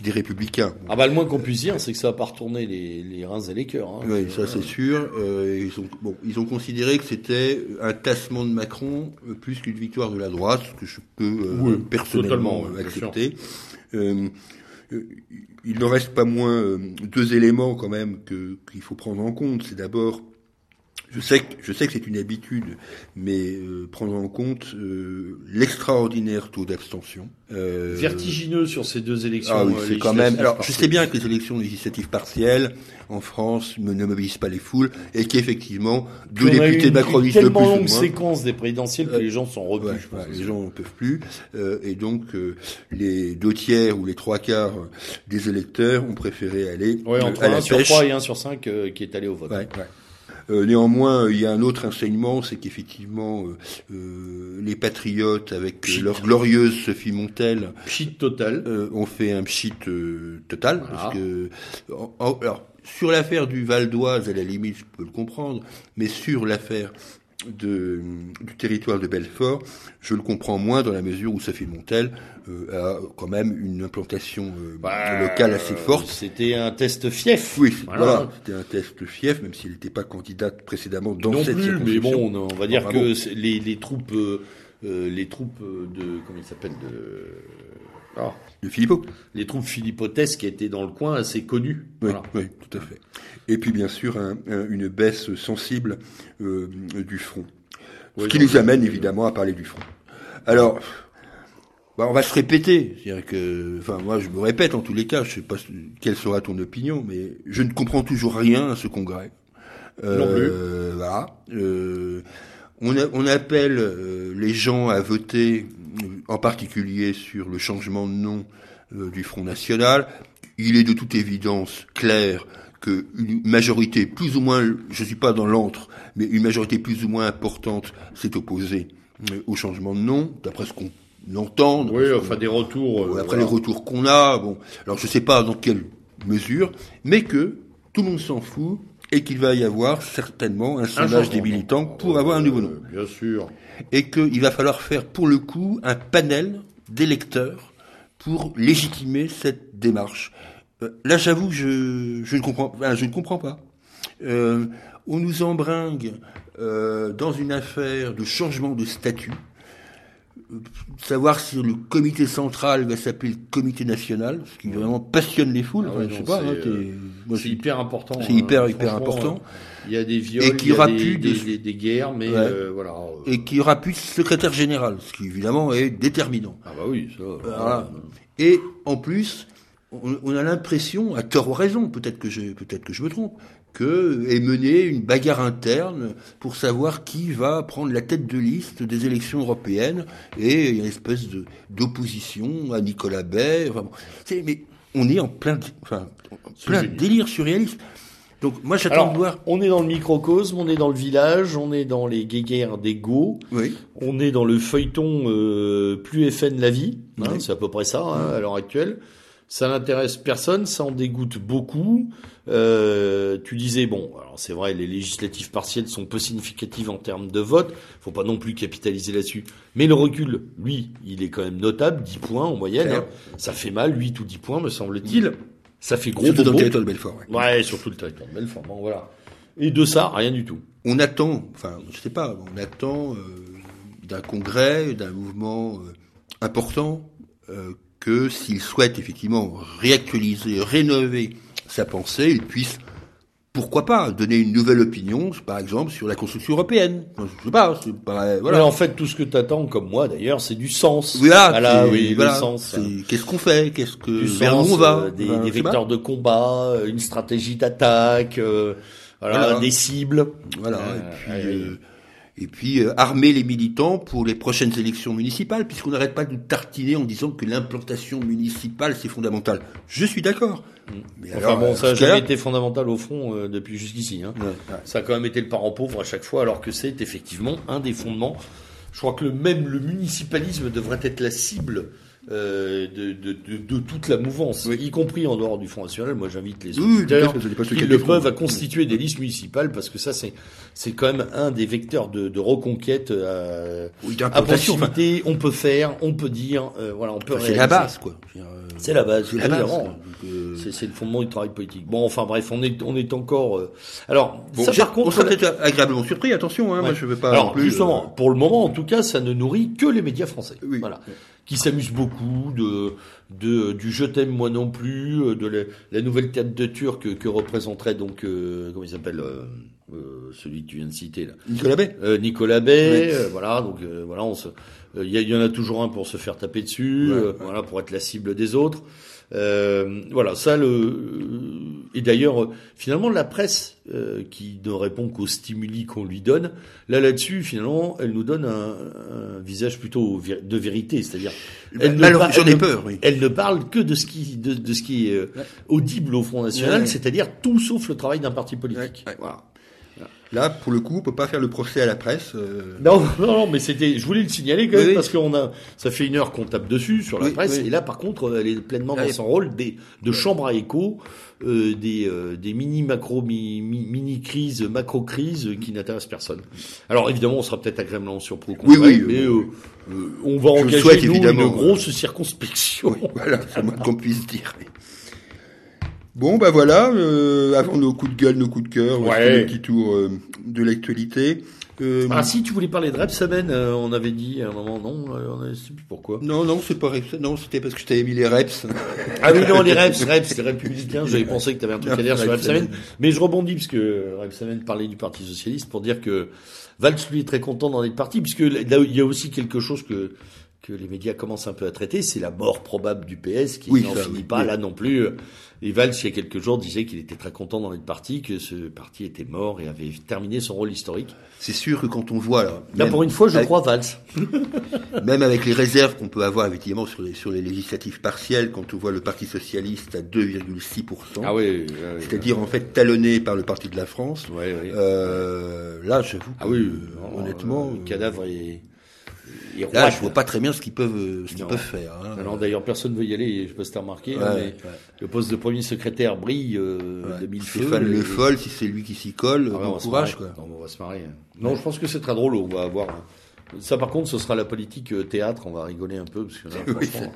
des républicains. Ah bah le moins qu'on puisse dire, c'est que ça va pas retourner les, les reins et les cœurs. hein. Oui, ça c'est sûr. Euh, ils, ont, bon, ils ont considéré que c'était un tassement de Macron plus qu'une victoire de la droite, ce que je peux euh, Oui, personnellement euh, accepter. Euh, il n'en reste pas moins euh, deux éléments quand même qu'il faut prendre en compte. C'est d'abord, je sais que je sais que c'est une habitude, mais euh, prendre en compte euh, l'extraordinaire taux d'abstention. Euh, Vertigineux sur ces deux élections. ah oui, euh, c'est quand même. Alors, je sais bien que les élections législatives partielles en France ne mobilisent pas les foules et qu'effectivement deux Puis députés macronistes le plus tellement ou longue moins. séquence des présidentielles que Euh, les gens sont repus. Ouais, je pense ouais, aussi. les gens ne peuvent plus euh, et donc euh, les deux tiers ou les trois quarts des électeurs ont préféré aller Ouais, entre à la 1 sur. 3 et 1 sur 5 euh, qui est allé au vote. Ouais, ouais. Euh, néanmoins, il y a un autre enseignement, c'est qu'effectivement, euh, euh, les patriotes, avec Pchit. leur glorieuse Sophie Montel, Pchit total. ont fait un pchit total Voilà. parce que en- en- alors sur l'affaire du Val d'Oise à la limite je peux le comprendre mais sur l'affaire de, du territoire de Belfort, je le comprends moins dans la mesure où Sophie Montel euh, a quand même une implantation euh, Bah, locale assez forte. C'était un test fief. Oui, Voilà. voilà, c'était un test fief, même si elle n'était pas candidate précédemment dans non cette plus, mais bon, on, va dire Enfin, que bon. les, les troupes, euh, euh, les troupes de, comment il s'appelle, de, ah, De Philippot. les troupes philippotesques qui étaient dans le coin assez connues. Oui, Voilà. oui, tout à fait. Et puis bien sûr un- un- une baisse sensible euh, du front. Ce Oui, qui nous amène euh, évidemment à parler du front. Alors, bah, on va se répéter. C'est-à-dire que, enfin, moi, je me répète en tous les cas. Je sais pas quelle sera ton opinion, mais je ne comprends toujours rien à ce congrès. Non plus. Voilà. Euh, on, a- on appelle euh, les gens à voter, euh, en particulier sur le changement de nom euh, du Front National. Il est de toute évidence clair qu'une majorité plus ou moins, je suis pas dans l'antre, mais une majorité plus ou moins importante s'est opposée euh, au changement de nom, d'après ce qu'on entend. Oui, enfin des retours. Euh, après les retours qu'on a, bon, alors je sais pas dans quelle mesure, mais que tout le monde s'en fout et qu'il va y avoir certainement un sondage des militants pour avoir un nouveau nom. Bien sûr. Et qu'il va falloir faire pour le coup un panel d'électeurs pour légitimer cette démarche. Euh, là, j'avoue, je, je ne comprends, je ne comprends pas. Euh, on nous embringue euh, dans une affaire de changement de statut. Savoir si le comité central va s'appeler le comité national, ce qui vraiment passionne les foules. Ah je sais pas. C'est hyper important. C'est hyper hyper important. Il y a des viols, et qu'il y aura plus des, des, guerres, mais voilà. Et qu'il y aura plus de secrétaire général, ce qui évidemment est déterminant. Ah bah oui. Ça, voilà. Et en plus, on, a l'impression, à tort ou raison, peut-être que je, peut-être que je me trompe, que est menée une bagarre interne pour savoir qui va prendre la tête de liste des élections européennes et il y a une espèce de d'opposition à Nicolas Bay. Enfin, mais on est en plein, enfin, plein délire surréaliste. Donc moi j'attends de voir. On est dans le microcosme, on est dans le village, on est dans les guéguerres d'ego, oui. on est dans le feuilleton euh, plus FN la vie, hein, c'est à peu près ça hein, à l'heure actuelle. Ça n'intéresse personne, ça en dégoûte beaucoup. Euh, tu disais bon, alors c'est vrai, les législatives partielles sont peu significatives en termes de vote. Faut pas non plus capitaliser là-dessus. Mais le recul, lui, il est quand même notable, 10 points en moyenne. Hein. Ça fait mal, 8 ou 10 points, me semble-t-il. Ça fait gros. Surtout dans le territoire de Belfort. Ouais. ouais, surtout le territoire de Belfort. Bon, voilà. Et de ça, rien du tout. On attend, enfin, je sais pas, on attend euh, d'un congrès, d'un mouvement euh, important euh, que s'il souhaite effectivement réactualiser, rénover sa pensée, il puisse pourquoi pas donner une nouvelle opinion, par exemple, sur la construction européenne. Je sais pas, c'est pas voilà. Mais en fait, tout ce que t'attends, comme moi d'ailleurs, c'est du sens. Voilà, oui, le sens. Qu'est-ce qu'on fait Qu'est-ce que vers où on va euh, Des, des vecteurs de combat, euh, une stratégie d'attaque, euh, voilà, des cibles. Voilà. et puis, et puis euh, armer les militants pour les prochaines élections municipales, puisqu'on n'arrête pas de tartiner en disant que l'implantation municipale c'est fondamental. Je suis d'accord. Mm. Mais enfin bon, ça n'a jamais été fondamental au fond euh, depuis jusqu'ici. Hein. Ça a quand même été le parent pauvre à chaque fois, alors que c'est effectivement un des fondements. Je crois que le, même le municipalisme devrait être la cible euh, de, de, de, de, toute la mouvance, y compris en dehors du Front National. Moi, j'invite les auditeurs qui le peuvent à constituer des listes municipales parce que ça, c'est c'est quand même un des vecteurs de, de reconquête euh, à proximité. On peut faire, on peut dire, euh, voilà, on peut. C'est la base, quoi. C'est la base. C'est C'est le fondement du travail politique. Bon, enfin bref, on est on est encore. alors, ça, par contre, on sera peut-être agréablement surpris. Attention, hein, moi je veux pas. Alors, justement, pour le moment, en tout cas, ça ne nourrit que les médias français. Voilà qui s'amuse beaucoup de, de du je t'aime moi non plus, euh, de la, nouvelle tête de Turc que, représenterait donc euh, comment il s'appelle euh, euh, celui que tu viens de citer là. Nicolas Bay. Nicolas Bay, voilà donc voilà on se il y, y, en a toujours un pour se faire taper dessus, voilà pour être la cible des autres. Euh, voilà, ça le et d'ailleurs finalement la presse euh, qui ne répond qu'aux stimuli qu'on lui donne, là là-dessus finalement elle nous donne un, un visage plutôt de vérité, c'est-à-dire elle, ne, ai peur, oui. elle ne parle que de ce qui de, de ce qui est euh, audible au Front National, c'est-à-dire tout sauf le travail d'un parti politique. Voilà. Là, pour le coup, on peut pas faire le procès à la presse. Euh. Non, non, non, mais c'était, je voulais le signaler quand même parce qu'on a, ça fait une heure qu'on tape dessus sur la presse et là, par contre, elle est pleinement dans son rôle des, de chambre à écho, euh, des, euh, des mini macro, mini crises, macro crises qui n'intéressent personne. Alors évidemment, on sera peut-être agréablement surpris au oui, oui, mais on va engager nous, une grosse circonspection. voilà, c'est moins qu'on puisse dire. Bon, bah voilà, euh, avant nos coups de gueule, nos coups de cœur, ouais. le petit tour euh, de l'actualité. Euh, ah si, tu voulais parler de Repsamen, euh, on avait dit à un moment, non, on plus pourquoi? Non, non, c'est pas Reps, non, c'était parce que je t'avais mis les Reps. ah oui, non, les Reps, Reps, c'est républicain, j'avais pensé que tu avais un truc à dire sur Repsamen. Mais je rebondis, parce que Repsamen parlait du Parti Socialiste, pour dire que Valls, lui, est très content dans être parti, puisque là, il y a aussi quelque chose que que les médias commencent un peu à traiter, c'est la mort probable du PS qui Oui, n'en finit oui, pas oui. là non plus. Et Valls, il y a quelques jours, disait qu'il était très content d'en être parti, que ce parti était mort et avait terminé son rôle historique. C'est sûr que quand on voit là, pour une fois, je avec, crois Valls. même avec les réserves qu'on peut avoir effectivement sur les sur les législatives partielles, quand on voit le Parti socialiste à 2,6 Ah oui, oui, c'est-à-dire en fait talonné par le Parti de la France. oui, oui. Euh, là, j'avoue. Ah que, oui, euh, honnêtement, le cadavre est. là, je vois pas très bien ce qu'ils peuvent ce qu'ils peuvent faire. hein. Alors d'ailleurs, personne ne veut y aller, je sais pas si t'as remarqué, Ouais, hein, mais ouais. le poste de premier secrétaire brille euh, Ouais. de mille feux. Stéphane Le Foll, si c'est lui qui s'y colle, Ah bon va se courage quoi. Non, on va se marrer. Non, je pense que c'est très drôle. On va avoir. Ça, par contre, ce sera la politique euh, théâtre. On va rigoler un peu parce que là, Oui, franchement,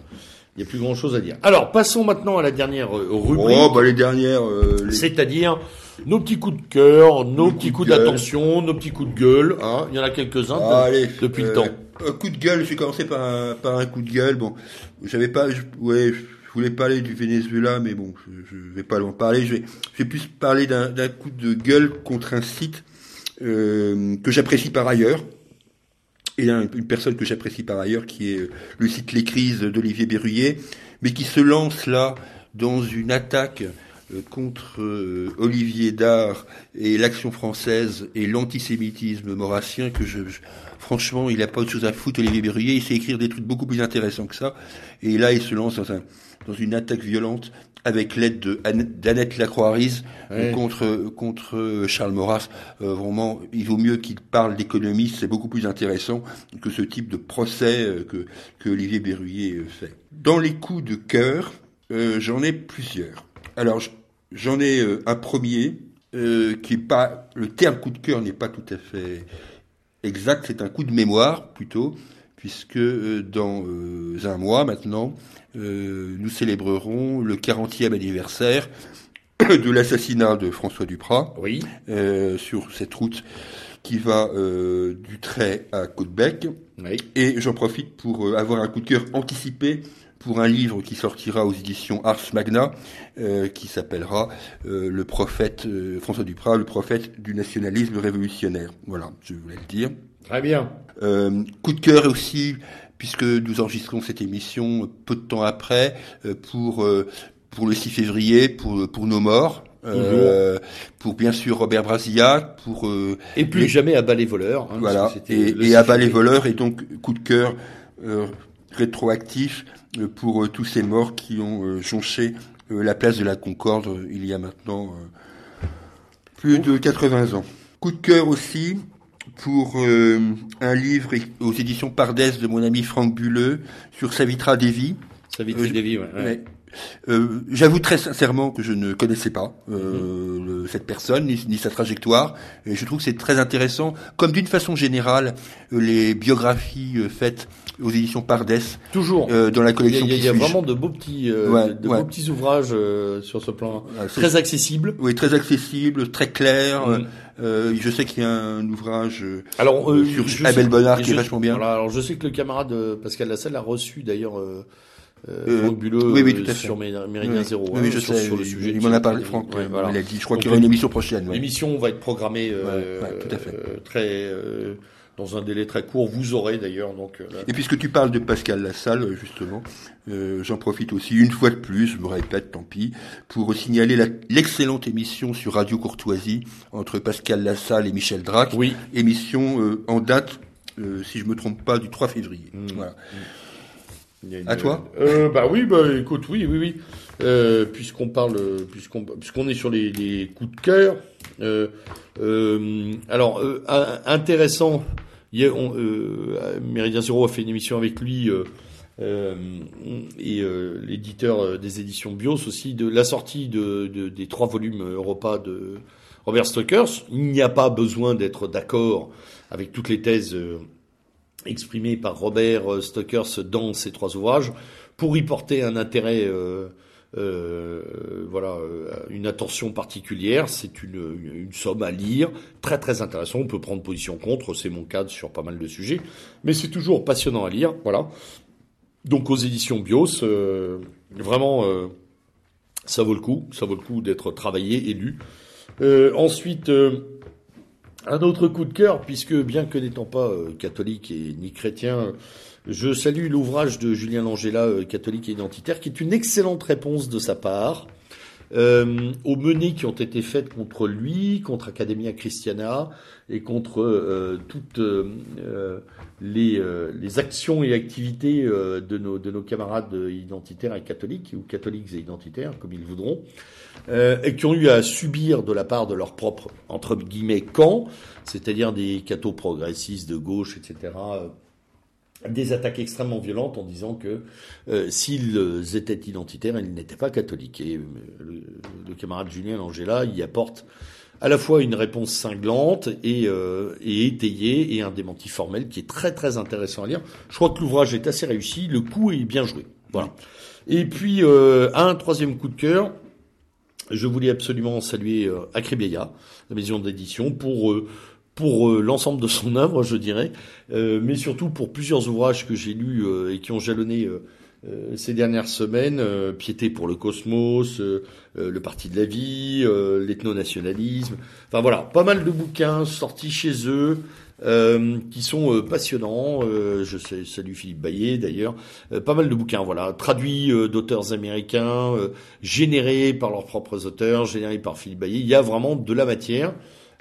il n'y a plus grand chose à dire. Alors, passons maintenant à la dernière euh, rubrique. Oh, bah les dernières. euh, les- C'est-à-dire nos petits coups de cœur, nos petits coups d'attention, nos petits coups de gueule. Hein. Il y en a quelques-uns de- allez, depuis le temps. Un coup de gueule, j'ai commencé par par un coup de gueule. Bon, j'avais pas, je, je voulais parler du Venezuela, mais bon, je, je vais pas en parler. Je vais, je vais plus parler d'un coup de gueule contre un site euh, que j'apprécie par ailleurs. Et un- une personne que j'apprécie par ailleurs, qui est euh, le site Les Crises d'Olivier Berruyer, mais qui se lance là dans une attaque euh, contre Olivier Dard et l'action française et l'antisémitisme maurassien que je- franchement il a pas autre chose à foutre Olivier Berruyer il sait écrire des trucs beaucoup plus intéressants que ça. Et là il se lance dans un dans une attaque violente avec l'aide de Anne- d'Annette Lacroix-Riz euh, Ouais. contre contre euh, Charles Maurras. Euh, vraiment il vaut mieux qu'il parle d'économie c'est beaucoup plus intéressant que ce type de procès que que Olivier Berruyer fait. Dans les coups de cœur euh, j'en ai plusieurs. Alors J'en ai un premier euh, qui est pas le terme coup de cœur n'est pas tout à fait exact, c'est un coup de mémoire plutôt, puisque euh, dans euh, un mois maintenant, euh, nous célébrerons le 40e anniversaire de l'assassinat de François Duprat Oui. euh, sur cette route qui va euh, du Trait à Côte-Bec. Oui. Et j'en profite pour euh, avoir un coup de cœur anticipé pour un livre qui sortira aux éditions Ars Magna, euh, qui s'appellera euh, Le prophète euh, François Duprat, le prophète du nationalisme révolutionnaire. Voilà, je voulais le dire. Très bien. Euh, coup de cœur aussi, puisque nous enregistrons cette émission peu de temps après, euh, pour euh, pour le 6 février, pour pour nos morts. Euh, pour bien sûr Robert Brasillac, pour euh, Et plus Les- jamais à bas les voleurs. hein, voilà, et, et à bas les voleurs, et donc coup de cœur euh, rétroactif euh, pour euh, tous ces morts qui ont euh, jonché la place de la Concorde il y a maintenant plus de 80 ans. Coup de cœur aussi pour euh, un livre aux éditions Pardès de mon ami Franck Bulleux sur Savitra Devi. Savitri Euh, Devi, ouais. ouais. Mais, euh, J'avoue très sincèrement que je ne connaissais pas euh, Mhm. le- cette personne ni, ni sa trajectoire. Et je trouve que c'est très intéressant, comme d'une façon générale, euh, les biographies euh, faites aux éditions Pardès Toujours. euh, dans la il y a, collection il y a- y a vraiment de beaux petits, euh, Ouais, de, ouais. beaux petits ouvrages euh, sur ce plan. C'est- Très accessibles. Oui, très accessible, très clair. Mhm. Euh, je sais qu'il y a un ouvrage Alors euh, sur Abel Bonnard qui est vachement bien. Voilà, alors je sais que le camarade Pascal Lassalle a reçu d'ailleurs euh, euh, Euh, Franck oui, oui, euh, tout à fait. sur Mér- Méridien Zéro. oui, hein, je sur, sais. sur le il- sujet. il de m'en a parlé. Franck. Ouais, voilà. Il a dit. Je crois qu'il y aura une émission prochaine. ouais. L'émission va être programmée euh, Ouais, ouais, tout à fait. euh, très euh, dans un délai très court. Vous aurez d'ailleurs donc là- Et puisque tu parles de Pascal Lassalle, justement, euh, j'en profite aussi une fois de plus, je me répète, tant pis, pour signaler l'excellente émission sur Radio Courtoisie entre Pascal Lassalle et Michel Drac, oui. émission euh, en date, euh, si je me trompe pas, du 3 février. Mm. Voilà. Il y a une- À toi euh, Bah oui, bah écoute, oui, oui, oui. Euh, puisqu'on parle, puisqu'on puisqu'on est sur les, les coups de cœur. Euh, euh, alors euh, intéressant. Hier, on, euh, Méridien Zéro a fait une émission avec lui euh, euh, et euh, l'éditeur euh, des éditions Bios aussi de la sortie de, de- des trois volumes Europa de Robert Stokers. Il n'y a pas besoin d'être d'accord avec toutes les thèses. Exprimé par Robert euh, Stokers dans ces trois ouvrages pour y porter un intérêt, euh, euh, voilà, euh, une attention particulière. C'est une, une, somme à lire, très très intéressant. On peut prendre position contre, c'est mon cas sur pas mal de sujets, mais c'est toujours passionnant à lire. Voilà. Donc aux éditions Bios, euh, vraiment, euh, ça vaut le coup, ça vaut le coup d'être travaillé et lu. Ensuite. Euh, Un autre coup de cœur, puisque bien que n'étant pas catholique et ni chrétien, je salue l'ouvrage de Julien Langella, catholique et identitaire, qui est une excellente réponse de sa part euh, aux menées qui ont été faites contre lui, contre Academia Christiana et contre euh, toutes euh, les, euh, les, actions et activités de, nos, de nos camarades identitaires et catholiques, ou catholiques et identitaires, comme ils voudront, et qui ont eu à subir de la part de leur propre, entre guillemets, camp, c'est-à-dire des cathos progressistes de gauche, etc., des attaques extrêmement violentes en disant que euh, s'ils étaient identitaires, ils n'étaient pas catholiques. Et euh, le, camarade Julien Langella y apporte à la fois une réponse cinglante et, euh, et, étayée et un démenti formel qui est très très intéressant à lire. Je crois que l'ouvrage est assez réussi, le coup est bien joué. Voilà. Et puis un troisième coup de cœur, je voulais absolument saluer euh, la maison d'édition, pour pour euh, l'ensemble de son œuvre, je dirais, euh, mais surtout pour plusieurs ouvrages que j'ai lus euh, et qui ont jalonné ces dernières semaines, Piété pour le cosmos, Le Parti de la vie, l'ethno-nationalisme, enfin voilà, pas mal de bouquins sortis chez eux, qui sont passionnants. je salue Philippe Baillet d'ailleurs. pas mal de bouquins, voilà, traduits d'auteurs américains, générés par leurs propres auteurs, générés par Philippe Baillet. Il y a vraiment de la matière.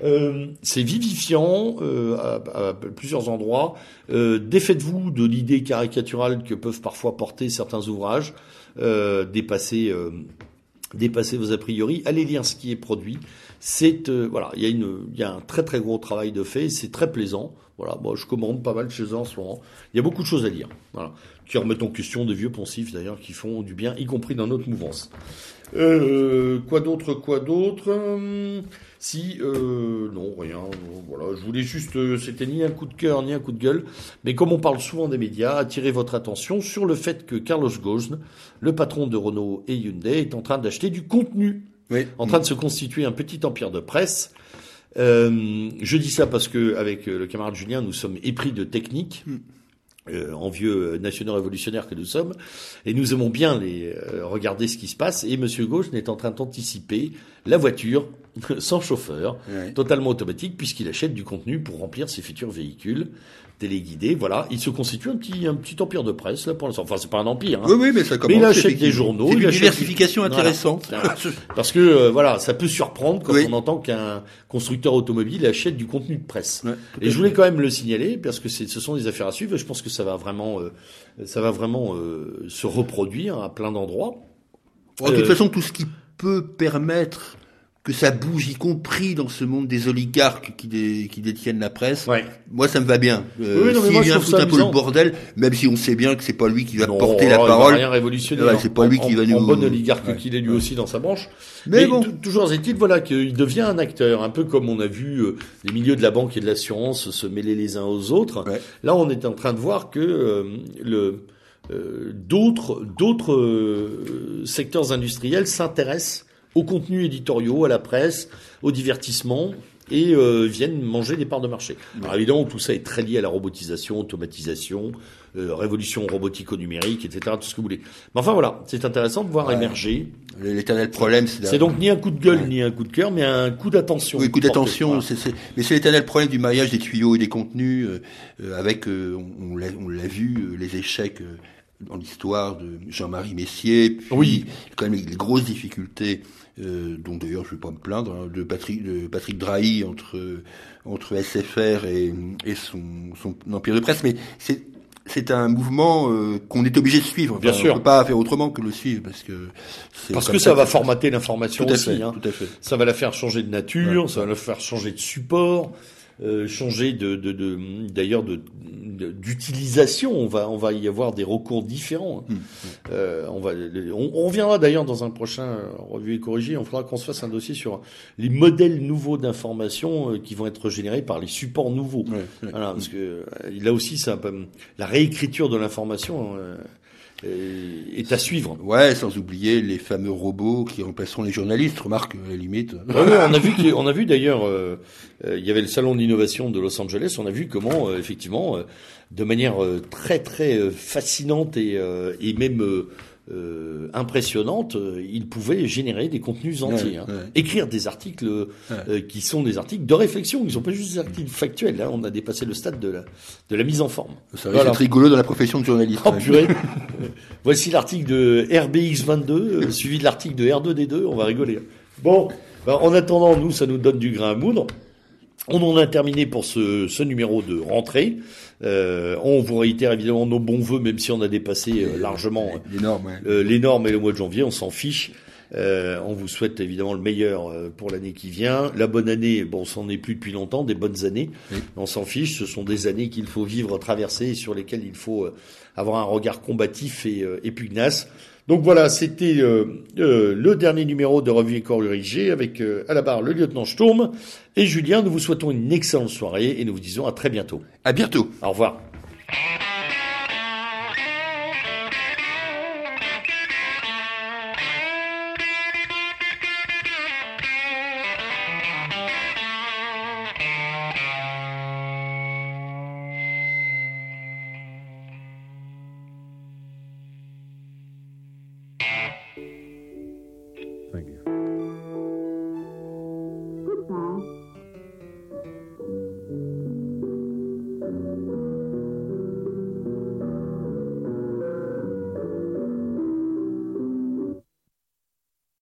Euh, c'est vivifiant euh, à, plusieurs endroits. Euh, défaites-vous de l'idée caricaturale que peuvent parfois porter certains ouvrages, euh, dépasser, vos a priori. Allez lire ce qui est produit. C'est voilà, il y a y a un très très gros travail de fait. C'est très plaisant. Voilà, moi je commande pas mal chez eux en ce moment. Il y a beaucoup de choses à lire. Voilà, qui remettent en question des vieux poncifs d'ailleurs qui font du bien, y compris dans notre mouvance. Euh, quoi d'autre, quoi d'autre? Si, euh, non, rien. voilà, je voulais juste, euh, c'était ni un coup de cœur ni un coup de gueule, mais comme on parle souvent des médias, attirer votre attention sur le fait que Carlos Ghosn, le patron de Renault et Hyundai, est en train d'acheter du contenu, oui. en train de se constituer un petit empire de presse. Euh, je dis ça parce que avec le camarade Julien, nous sommes épris de technique. Mm. Euh, en vieux nationaux révolutionnaires que nous sommes, et nous aimons bien les, euh, regarder ce qui se passe. Et Monsieur Gauche est en train d'anticiper la voiture sans chauffeur, totalement automatique, puisqu'il achète du contenu pour remplir ses futurs véhicules téléguidés. Voilà, il se constitue un petit un petit empire de presse là pour l'instant. Enfin, c'est pas un empire. Hein. Oui, oui, mais ça commence. Mais il achète des journaux. C'est une diversification intéressante. Parce que euh, voilà, ça peut surprendre quand on entend qu'un constructeur automobile achète du contenu de presse. et je voulais quand même le signaler parce que ce sont des affaires à suivre. Et je pense que ça va vraiment euh, ça va vraiment euh, se reproduire à plein d'endroits. de toute façon, tout ce qui peut permettre que ça bouge, y compris dans ce monde des oligarques qui, qui détiennent la presse. Ouais. Moi, ça me va bien. Euh, oui, S'il vient foutre un peu le bordel, même si on sait bien que c'est pas lui qui va porter la parole. rien révolutionner. Ouais, c'est pas lui qui va nous. En bon oligarque qu'il est lui aussi dans sa branche. Mais, bon. toujours est-il, voilà, qu'il devient un acteur, un peu comme on a vu euh, les milieux de la banque et de l'assurance se mêler les uns aux autres. Là, on est en train de voir que euh, le euh, d'autres d'autres secteurs industriels s'intéressent aux contenus éditoriaux, à la presse, au divertissement et euh, viennent manger des parts de marché. Alors évidemment, tout ça est très lié à la robotisation, automatisation, euh, révolution robotico-numérique, etc., tout ce que vous voulez. Mais enfin voilà, c'est intéressant de voir émerger. L'éternel problème, c'est... C'est donc ni un coup de gueule, ni un coup de cœur, mais un coup d'attention. Oui, coup d'attention, c'est, mais c'est l'éternel problème du maillage des tuyaux et des contenus, euh, avec, on, on l'a vu, les échecs dans l'histoire de Jean-Marie Messier, puis oui. quand même les grosses difficultés, euh, dont d'ailleurs je ne vais pas me plaindre, hein, de Patrick, de Patrick Drahi entre entre SFR et, et son, son empire de presse, mais c'est c'est un mouvement euh, qu'on est obligé de suivre. Bien sûr. On peut pas faire autrement que le suivre parce que parce que ça, va formater l'information aussi. Fait, hein. Tout à fait. Ça va la faire changer de nature, ça va la faire changer de support. Euh, changer de, d'ailleurs de, d'utilisation. On va on va y avoir des recours différents. Mmh. Euh, on va on, reviendra d'ailleurs dans un prochain revue et corrigé. On fera qu'on se fasse un dossier sur les modèles nouveaux d'information euh, qui vont être générés par les supports nouveaux. voilà, parce que là aussi ça la réécriture de l'information. Euh, est à suivre. Ouais, sans oublier les fameux robots qui remplaceront les journalistes. Remarque, à la limite. on a vu, on a vu d'ailleurs, euh, euh, il y avait le salon d'innovation de Los Angeles. On a vu comment, effectivement, de manière très très fascinante et, et même euh, impressionnante, euh, il pouvait générer des contenus entiers, hein. écrire des articles euh, qui sont des articles de réflexion, ils ne sont pas juste des articles factuels. Là, on a dépassé le stade de la, de la mise en forme. Ça va être rigolo dans la profession de journaliste. Oh, Voici l'article de RBX22, suivi de l'article de R2D2, on va rigoler. Bon, bah, en attendant, nous, ça nous donne du grain à moudre. On en a terminé pour ce, ce numéro de rentrée. Euh, on vous réitère évidemment nos bons voeux, même si on a dépassé euh, largement les normes, euh, les normes et le mois de janvier, on s'en fiche. Euh, on vous souhaite évidemment le meilleur pour l'année qui vient. La bonne année, bon, c'en est plus depuis longtemps, des bonnes années. On s'en fiche. Ce sont des années qu'il faut vivre, traverser, et sur lesquelles il faut avoir un regard combatif et, et pugnace. Donc voilà, c'était euh, euh, le dernier numéro de Revue et corps avec euh, à la barre le lieutenant Sturm et Julien. Nous vous souhaitons une excellente soirée et nous vous disons à très bientôt. À bientôt. Au revoir.